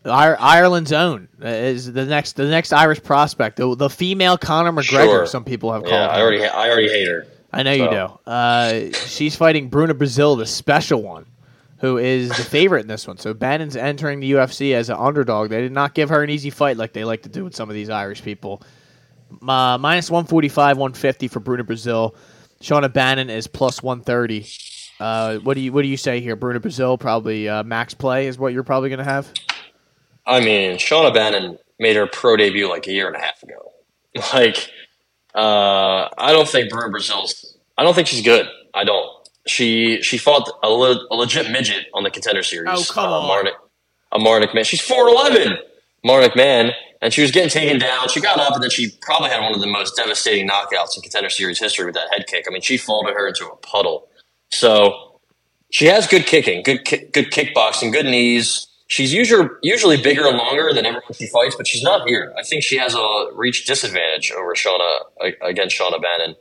Ireland's own uh, is the next the next Irish prospect. The, the female Conor McGregor. Sure. Some people have called. Yeah, I her. already I already hate her. I know you do. Uh, she's fighting Bruna Brasil, the special one, who is the favorite in this one. So Bannon's entering the UFC as an underdog. They did not give her an easy fight like they like to do with some of these Irish people. Uh, minus 145, 150 for Bruna Brasil. Shauna Bannon is plus 130. Uh, what do you what do you say here? Bruna Brasil probably uh, max play is what you're probably going to have. I mean, Shauna Bannon made her pro debut like a year and a half ago. Like, uh, I don't think Bruna Brasil's. I don't think she's good. I don't. She she fought a, le- a legit midget on the contender series. Oh, come uh, on. Marnic, a Marnic Mann. She's four eleven. Marnic Mann, and she was getting taken down. She got up, and then she probably had one of the most devastating knockouts in contender series history with that head kick. I mean, she folded her into a puddle. So she has good kicking, good ki- good kickboxing, good knees. She's usually usually bigger and longer than everyone she fights, but she's not here. I think she has a reach disadvantage over Shauna against Shauna Bannon.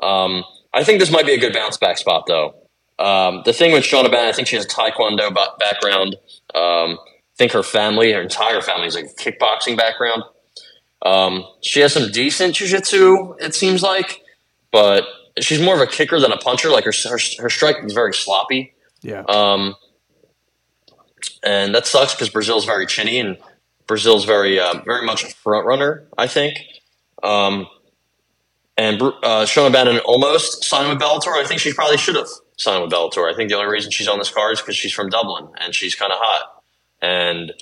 Um, I think this might be a good bounce back spot, though. Um, the thing with Shauna Bannon, I think she has a Taekwondo ba- background. Um, I think her family, her entire family, is like a kickboxing background. Um, she has some decent jujitsu, it seems like, but she's more of a kicker than a puncher. Like her her, her striking is very sloppy. Yeah. Um, and that sucks because Brasil's very chinny and Brasil's very uh, very much a front runner. I think. And uh, Shauna Bannon almost signed with Bellator. I think she probably should have signed with Bellator. I think the only reason she's on this card is because she's from Dublin and she's kind of hot, and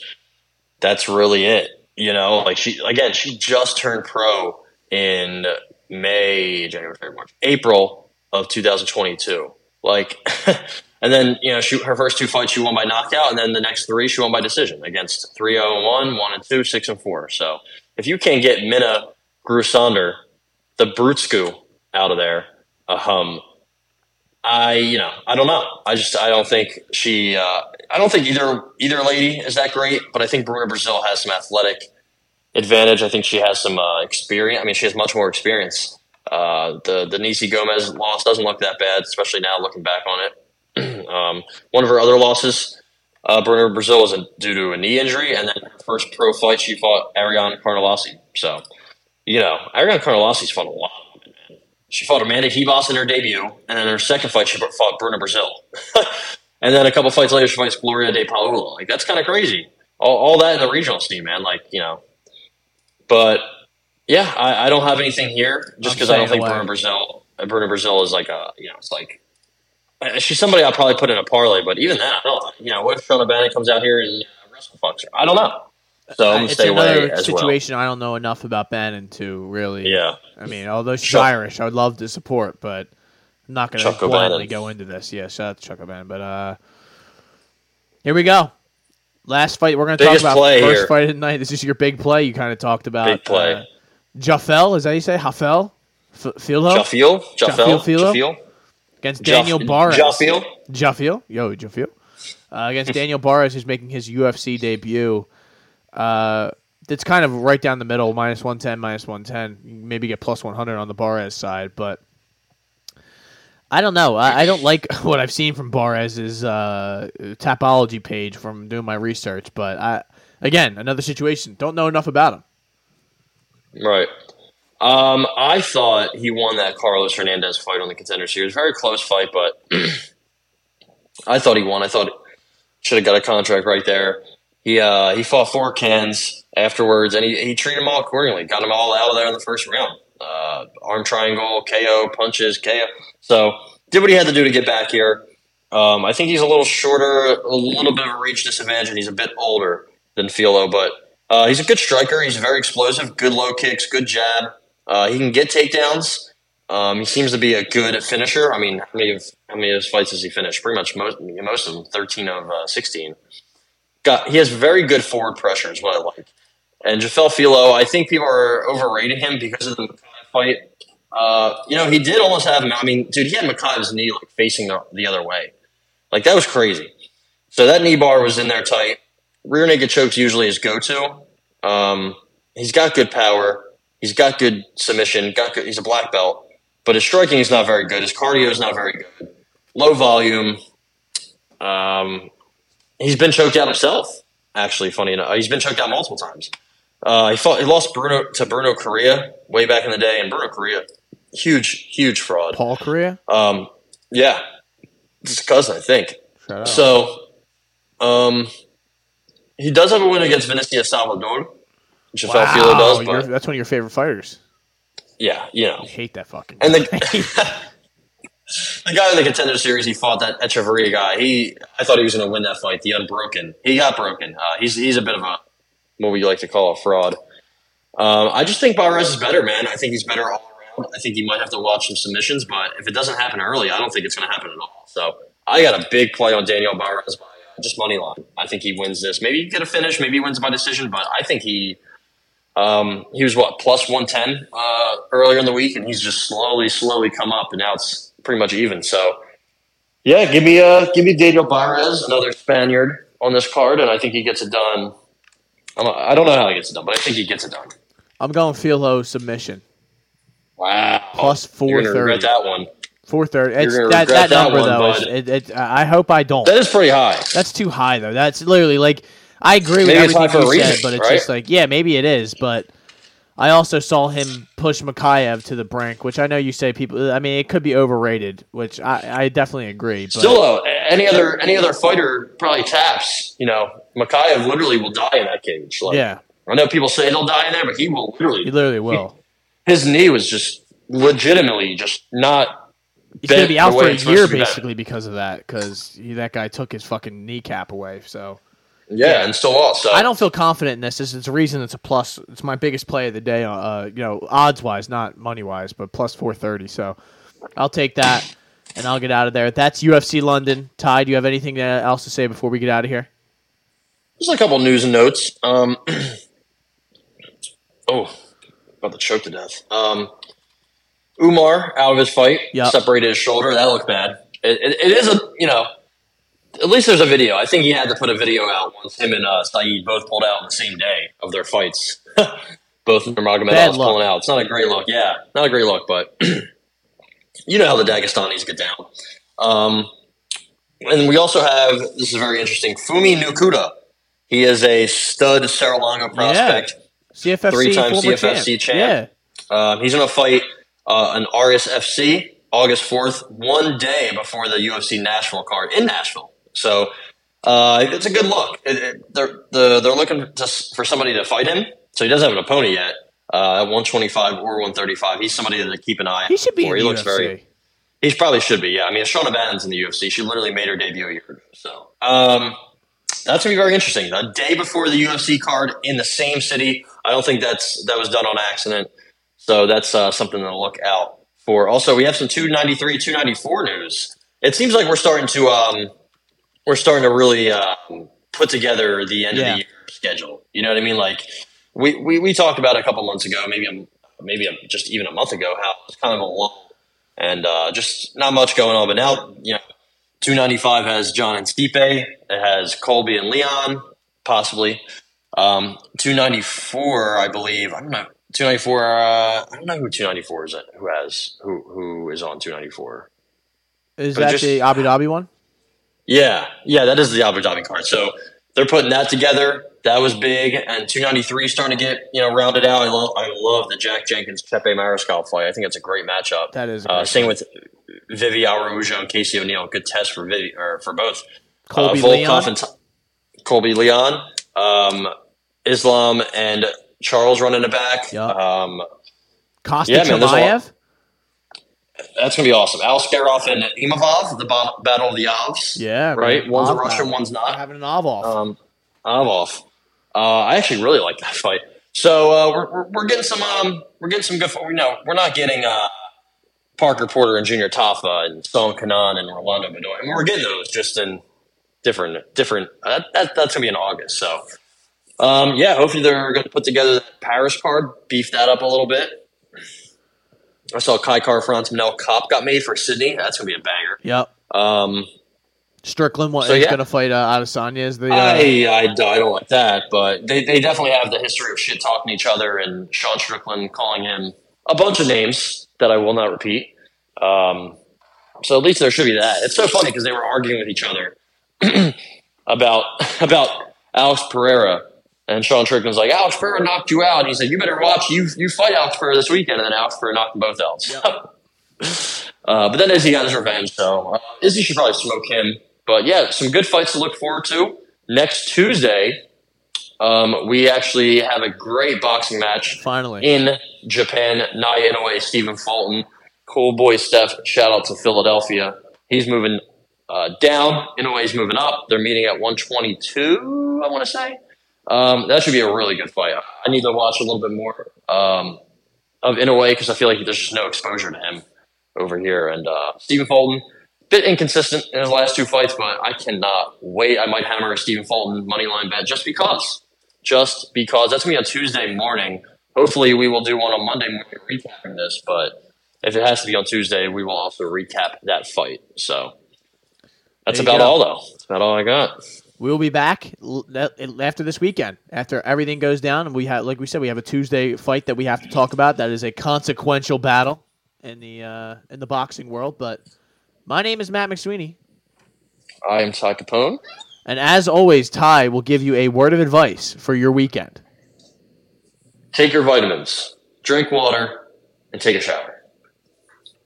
that's really it. You know, like she again, she just turned pro in May, January, February, March, April of 2022. Like, and then you know, she her first two fights she won by knockout, and then the next three she won by decision against 3-0 and 1, 1 and 2, 6 and 4. So if you can't get Minna Grusander, the Brutsku, out of there, um, I you know I don't know. I just I don't think she. Uh, I don't think either either lady is that great, but I think Bruna Brasil has some athletic advantage. I think she has some uh, experience. I mean, she has much more experience. Uh, the the Nisi Gomez loss doesn't look that bad, especially now looking back on it. um, one of her other losses, uh, Bruna Brasil, was due to a knee injury, and then her first pro fight she fought Ariane Carnelossi. So, you know, Ariane Carnelossi's fought a lot. She fought Amanda Ribas in her debut, and then her second fight she fought Bruna Brasil. and then a couple fights later she fights Gloria De Paula. Like that's kind of crazy. All, all that in the regional scene, man. Like you know, but yeah, I, I don't have anything here just because I don't think. Bruna Brasil, Bruna Brasil is like a you know, it's like uh, she's somebody I'll probably put in a parlay. But even that, I don't. You know, what if Shauna Bannon comes out here and uh, wrestle fucks her? I don't know. So I'm gonna stay away another as situation I don't know enough about Bannon to really. Yeah. I mean, although she's Chuck- Irish, I would love to support, but I'm not going to Chuck blindly O'Bannon. go into this. Yeah, shout out to Chuck O'Bannon. But uh, here we go. Last fight we're going to talk about. play First here. fight of the night. This is your big play. You kind of talked about Big play. Uh, Jafel, is that you say Hafel? F- Filo Jaffiel, Jaffiel Jaffel, Filo? Against Daniel Barez. Jaffiel. Jaffiel, yo, Jaffiel, uh, against Daniel Barez, who's making his UFC debut. Uh, it's kind of right down the middle, minus one ten, minus one ten. Maybe get plus one hundred on the Barez side, but I don't know. I, I don't like what I've seen from Barez's uh, tapology page from doing my research. But I, again, another situation. Don't know enough about him. Right. Um, I thought he won that Carlos Hernandez fight on the contender series. Very close fight, but I thought he won. I thought should have got a contract right there. He uh, he fought four cans afterwards, and he, he treated them all accordingly. Got them all out of there in the first round. Uh, arm triangle, KO, punches, KO. So did what he had to do to get back here. Um, I think he's a little shorter, a little bit of a reach disadvantage, and he's a bit older than Filho, but uh, he's a good striker. He's very explosive, good low kicks, good jab. Uh, he can get takedowns. Um, he seems to be a good finisher. I mean, how many of how many of his fights has he finished? Pretty much most most of them, thirteen of uh, sixteen. Got he has very good forward pressure, is what I like. And Jafel Filho, I think people are overrating him because of the fight. Uh, you know, he did almost have him. I mean, dude, he had Makai's knee like facing the, the other way. Like that was crazy. So that knee bar was in there tight. Rear naked chokes usually his go to. Um, he's got good power. He's got good submission. Got good, he's a black belt, but his striking is not very good. His cardio is not very good. Low volume. Um, he's been choked out himself. Actually, funny enough, he's been choked out multiple times. Uh, he fought. He lost Bruno to Bruno Correa way back in the day, and Bruno Correa huge, huge fraud. Paul Korea. Um, yeah, his cousin, I think. So, um, he does have a win against Vinicius Salvador, which Rafael Filo does, but that's one of your favorite fighters. yeah, you know. I hate that fucking. And the the guy in the contender series, he fought that Echeverria guy. He, I thought he was going to win that fight. The unbroken, he got broken. Uh, he's he's a bit of a what would you like to call a fraud. Um, I just think Barez is better, man. I think he's better all around. I think he might have to watch some submissions, but if it doesn't happen early, I don't think it's going to happen at all. So I got a big play on Daniel Barez by uh, just money line. I think he wins this. Maybe he get a finish. Maybe he wins by decision, but I think he. Um, he was what plus one ten uh, earlier in the week, and he's just slowly, slowly come up, and now it's pretty much even. So, yeah, give me uh, give me Daniel Barez, another Spaniard on this card, and I think he gets it done. I'm, I don't know how he gets it done, but I think he gets it done. I'm going Filho submission Wow, plus four thirty. You're gonna regret that one. Four thirty. It's gonna that, regret that that number one, though. Is, it, it, I hope I don't. That is pretty high. That's too high though. That's literally like I agree with Maybe it's high everything you said, reason, but it's right? just like yeah, maybe it is, but I also saw him push Mokaev to the brink, which I know you say people. I mean, it could be overrated, which I, I definitely agree. But Still, though, any other any other fighter probably taps. You know, Mokaev literally will die in that cage. Like, yeah, I know people say he'll die in there, but he will literally. he literally will. his knee was just legitimately just not. He's gonna be out for a year be bent. basically because of that. Because that guy took his fucking kneecap away. So Yeah, and still lost. So I don't feel confident in this. It's, it's a reason it's a plus. It's my biggest play of the day. Uh, you know, odds wise, not money wise, but plus four thirty. So I'll take that, and I'll get out of there. That's UFC London. Ty, do you have anything uh, else to say before we get out of here? Just a couple news and notes. Um, oh, about to choke to death. Um, Umar out of his fight, Yep. separated his shoulder. That looked bad. It, it, it is a you know. At least there's a video. I think he had to put a video out once him and uh, Saeed both pulled out on the same day of their fights. both of Bad Nurmagomedov's luck. pulling out. It's not a great look. Yeah, not a great look, but you know how the Dagestanis get down. Um, and we also have this is very interesting. Fumi Nukuda. He is a stud Serra-Longo prospect. CFFC Three-time CFFC champ. champ. Um, he's going to fight uh, an Argus FC August 4th, one day before the UFC Nashville card in Nashville. So uh, it's a good look. It, it, they're, the, they're looking to, for somebody to fight him. So he doesn't have an opponent yet uh, at 125 or 135. He's somebody to keep an eye he should be in he the looks UFC. very. He probably should be. Yeah, I mean, Shauna Bannon's in the UFC. She literally made her debut a year ago. So um, that's gonna be very interesting. The day before the UFC card in the same city. I don't think that's that was done on accident. So that's uh, something to look out for. Also, we have some 293, 294 news. It seems like we're starting to um, we're starting to really um, put together the end Yeah. of the year schedule. You know what I mean? Like we, we, we talked about a couple months ago, maybe a, maybe a, just even a month ago, how it's kind of a lull and uh, just not much going on. But now, you know, 295 has John and Stipe. It has Colby and Leon, possibly. Um, 294, I believe. I don't know. 294. Uh, I don't know who 294 is. Who has who who is on 294? Is But that just- the Abu Dhabi one? Yeah, yeah, that is the Abu Dhabi card. So they're putting that together. That was big, and 293 starting to get you know rounded out. I love I love the Jack Jenkins Pepe Mariscal fight. I think it's a great matchup. That is uh, same with Vivi Araujo and Casey O'Neill. Good test for Vivi or for both. Colby uh, Leon? and T- Colby Leon, um, Islam and Charles running it back. Yup. Um, Costa Yeah, man, there's a. Chimaev? That's gonna be awesome. Alskarov and Imavov, the ba- battle of the Avs. Yeah, right. man. One's a Russian, one's not. Having an Av off. Um, off. Uh, I actually really like that fight. So uh, we're, we're we're getting some um we're getting some good. You know, we're not getting uh Parker Porter and Junior Tafa and Song Kenan and Orlando Bedoya. I mean, we're getting those just in different different. Uh, that, that that's gonna be in August. So um yeah, hopefully they're going to put together that Paris card, beef that up a little bit. I saw Kai Kara-France Manel Kape got made for Sydney. That's gonna be a banger. yep. Um, Strickland what, So, is yeah. going to fight uh, Adesanya as the. Uh, I, I, I don't like that, but they, they definitely have the history of shit talking each other and Sean Strickland calling him a bunch of names that I will not repeat. Um, so at least there should be that. It's so funny because they were arguing with each other about about Alex Pereira And Sean Strickland's like, Alex Pereira knocked you out. And he said, you better watch you you fight Alex Pereira this weekend. And then Alex Pereira knocked them both out. So. uh, but then Izzy got his revenge. So uh, Izzy should probably smoke him. But yeah, some good fights to look forward to. Next Tuesday, um, we actually have a great boxing match Finally. in Japan. Naoya Inoue, Stephen Fulton, cool boy Steph. Shout out to Philadelphia. He's moving uh, down. Inoue's moving up. They're meeting at 122. I want to say um, that should be a really good fight. I need to watch a little bit more um, of Inoue because I feel like there's just no exposure to him over here. And uh, Stephen Fulton, bit inconsistent in his last two fights, but I cannot wait. I might hammer a Stephen Fulton money line bet just because just because that's gonna be on Tuesday morning. Hopefully, we will do one on Monday morning recapping this. But if it has to be on Tuesday, we will also recap that fight. So that's about go. all, though. That's about all I got. We'll be back l- after this weekend. After everything goes down, and we have, like we said, we have a Tuesday fight that we have to talk about. That is a consequential battle in the uh, in the boxing world. But my name is Matt McSweeney, I am Ty Capone. and as always, Ty will give you a word of advice for your weekend. Take your vitamins, drink water, and take a shower.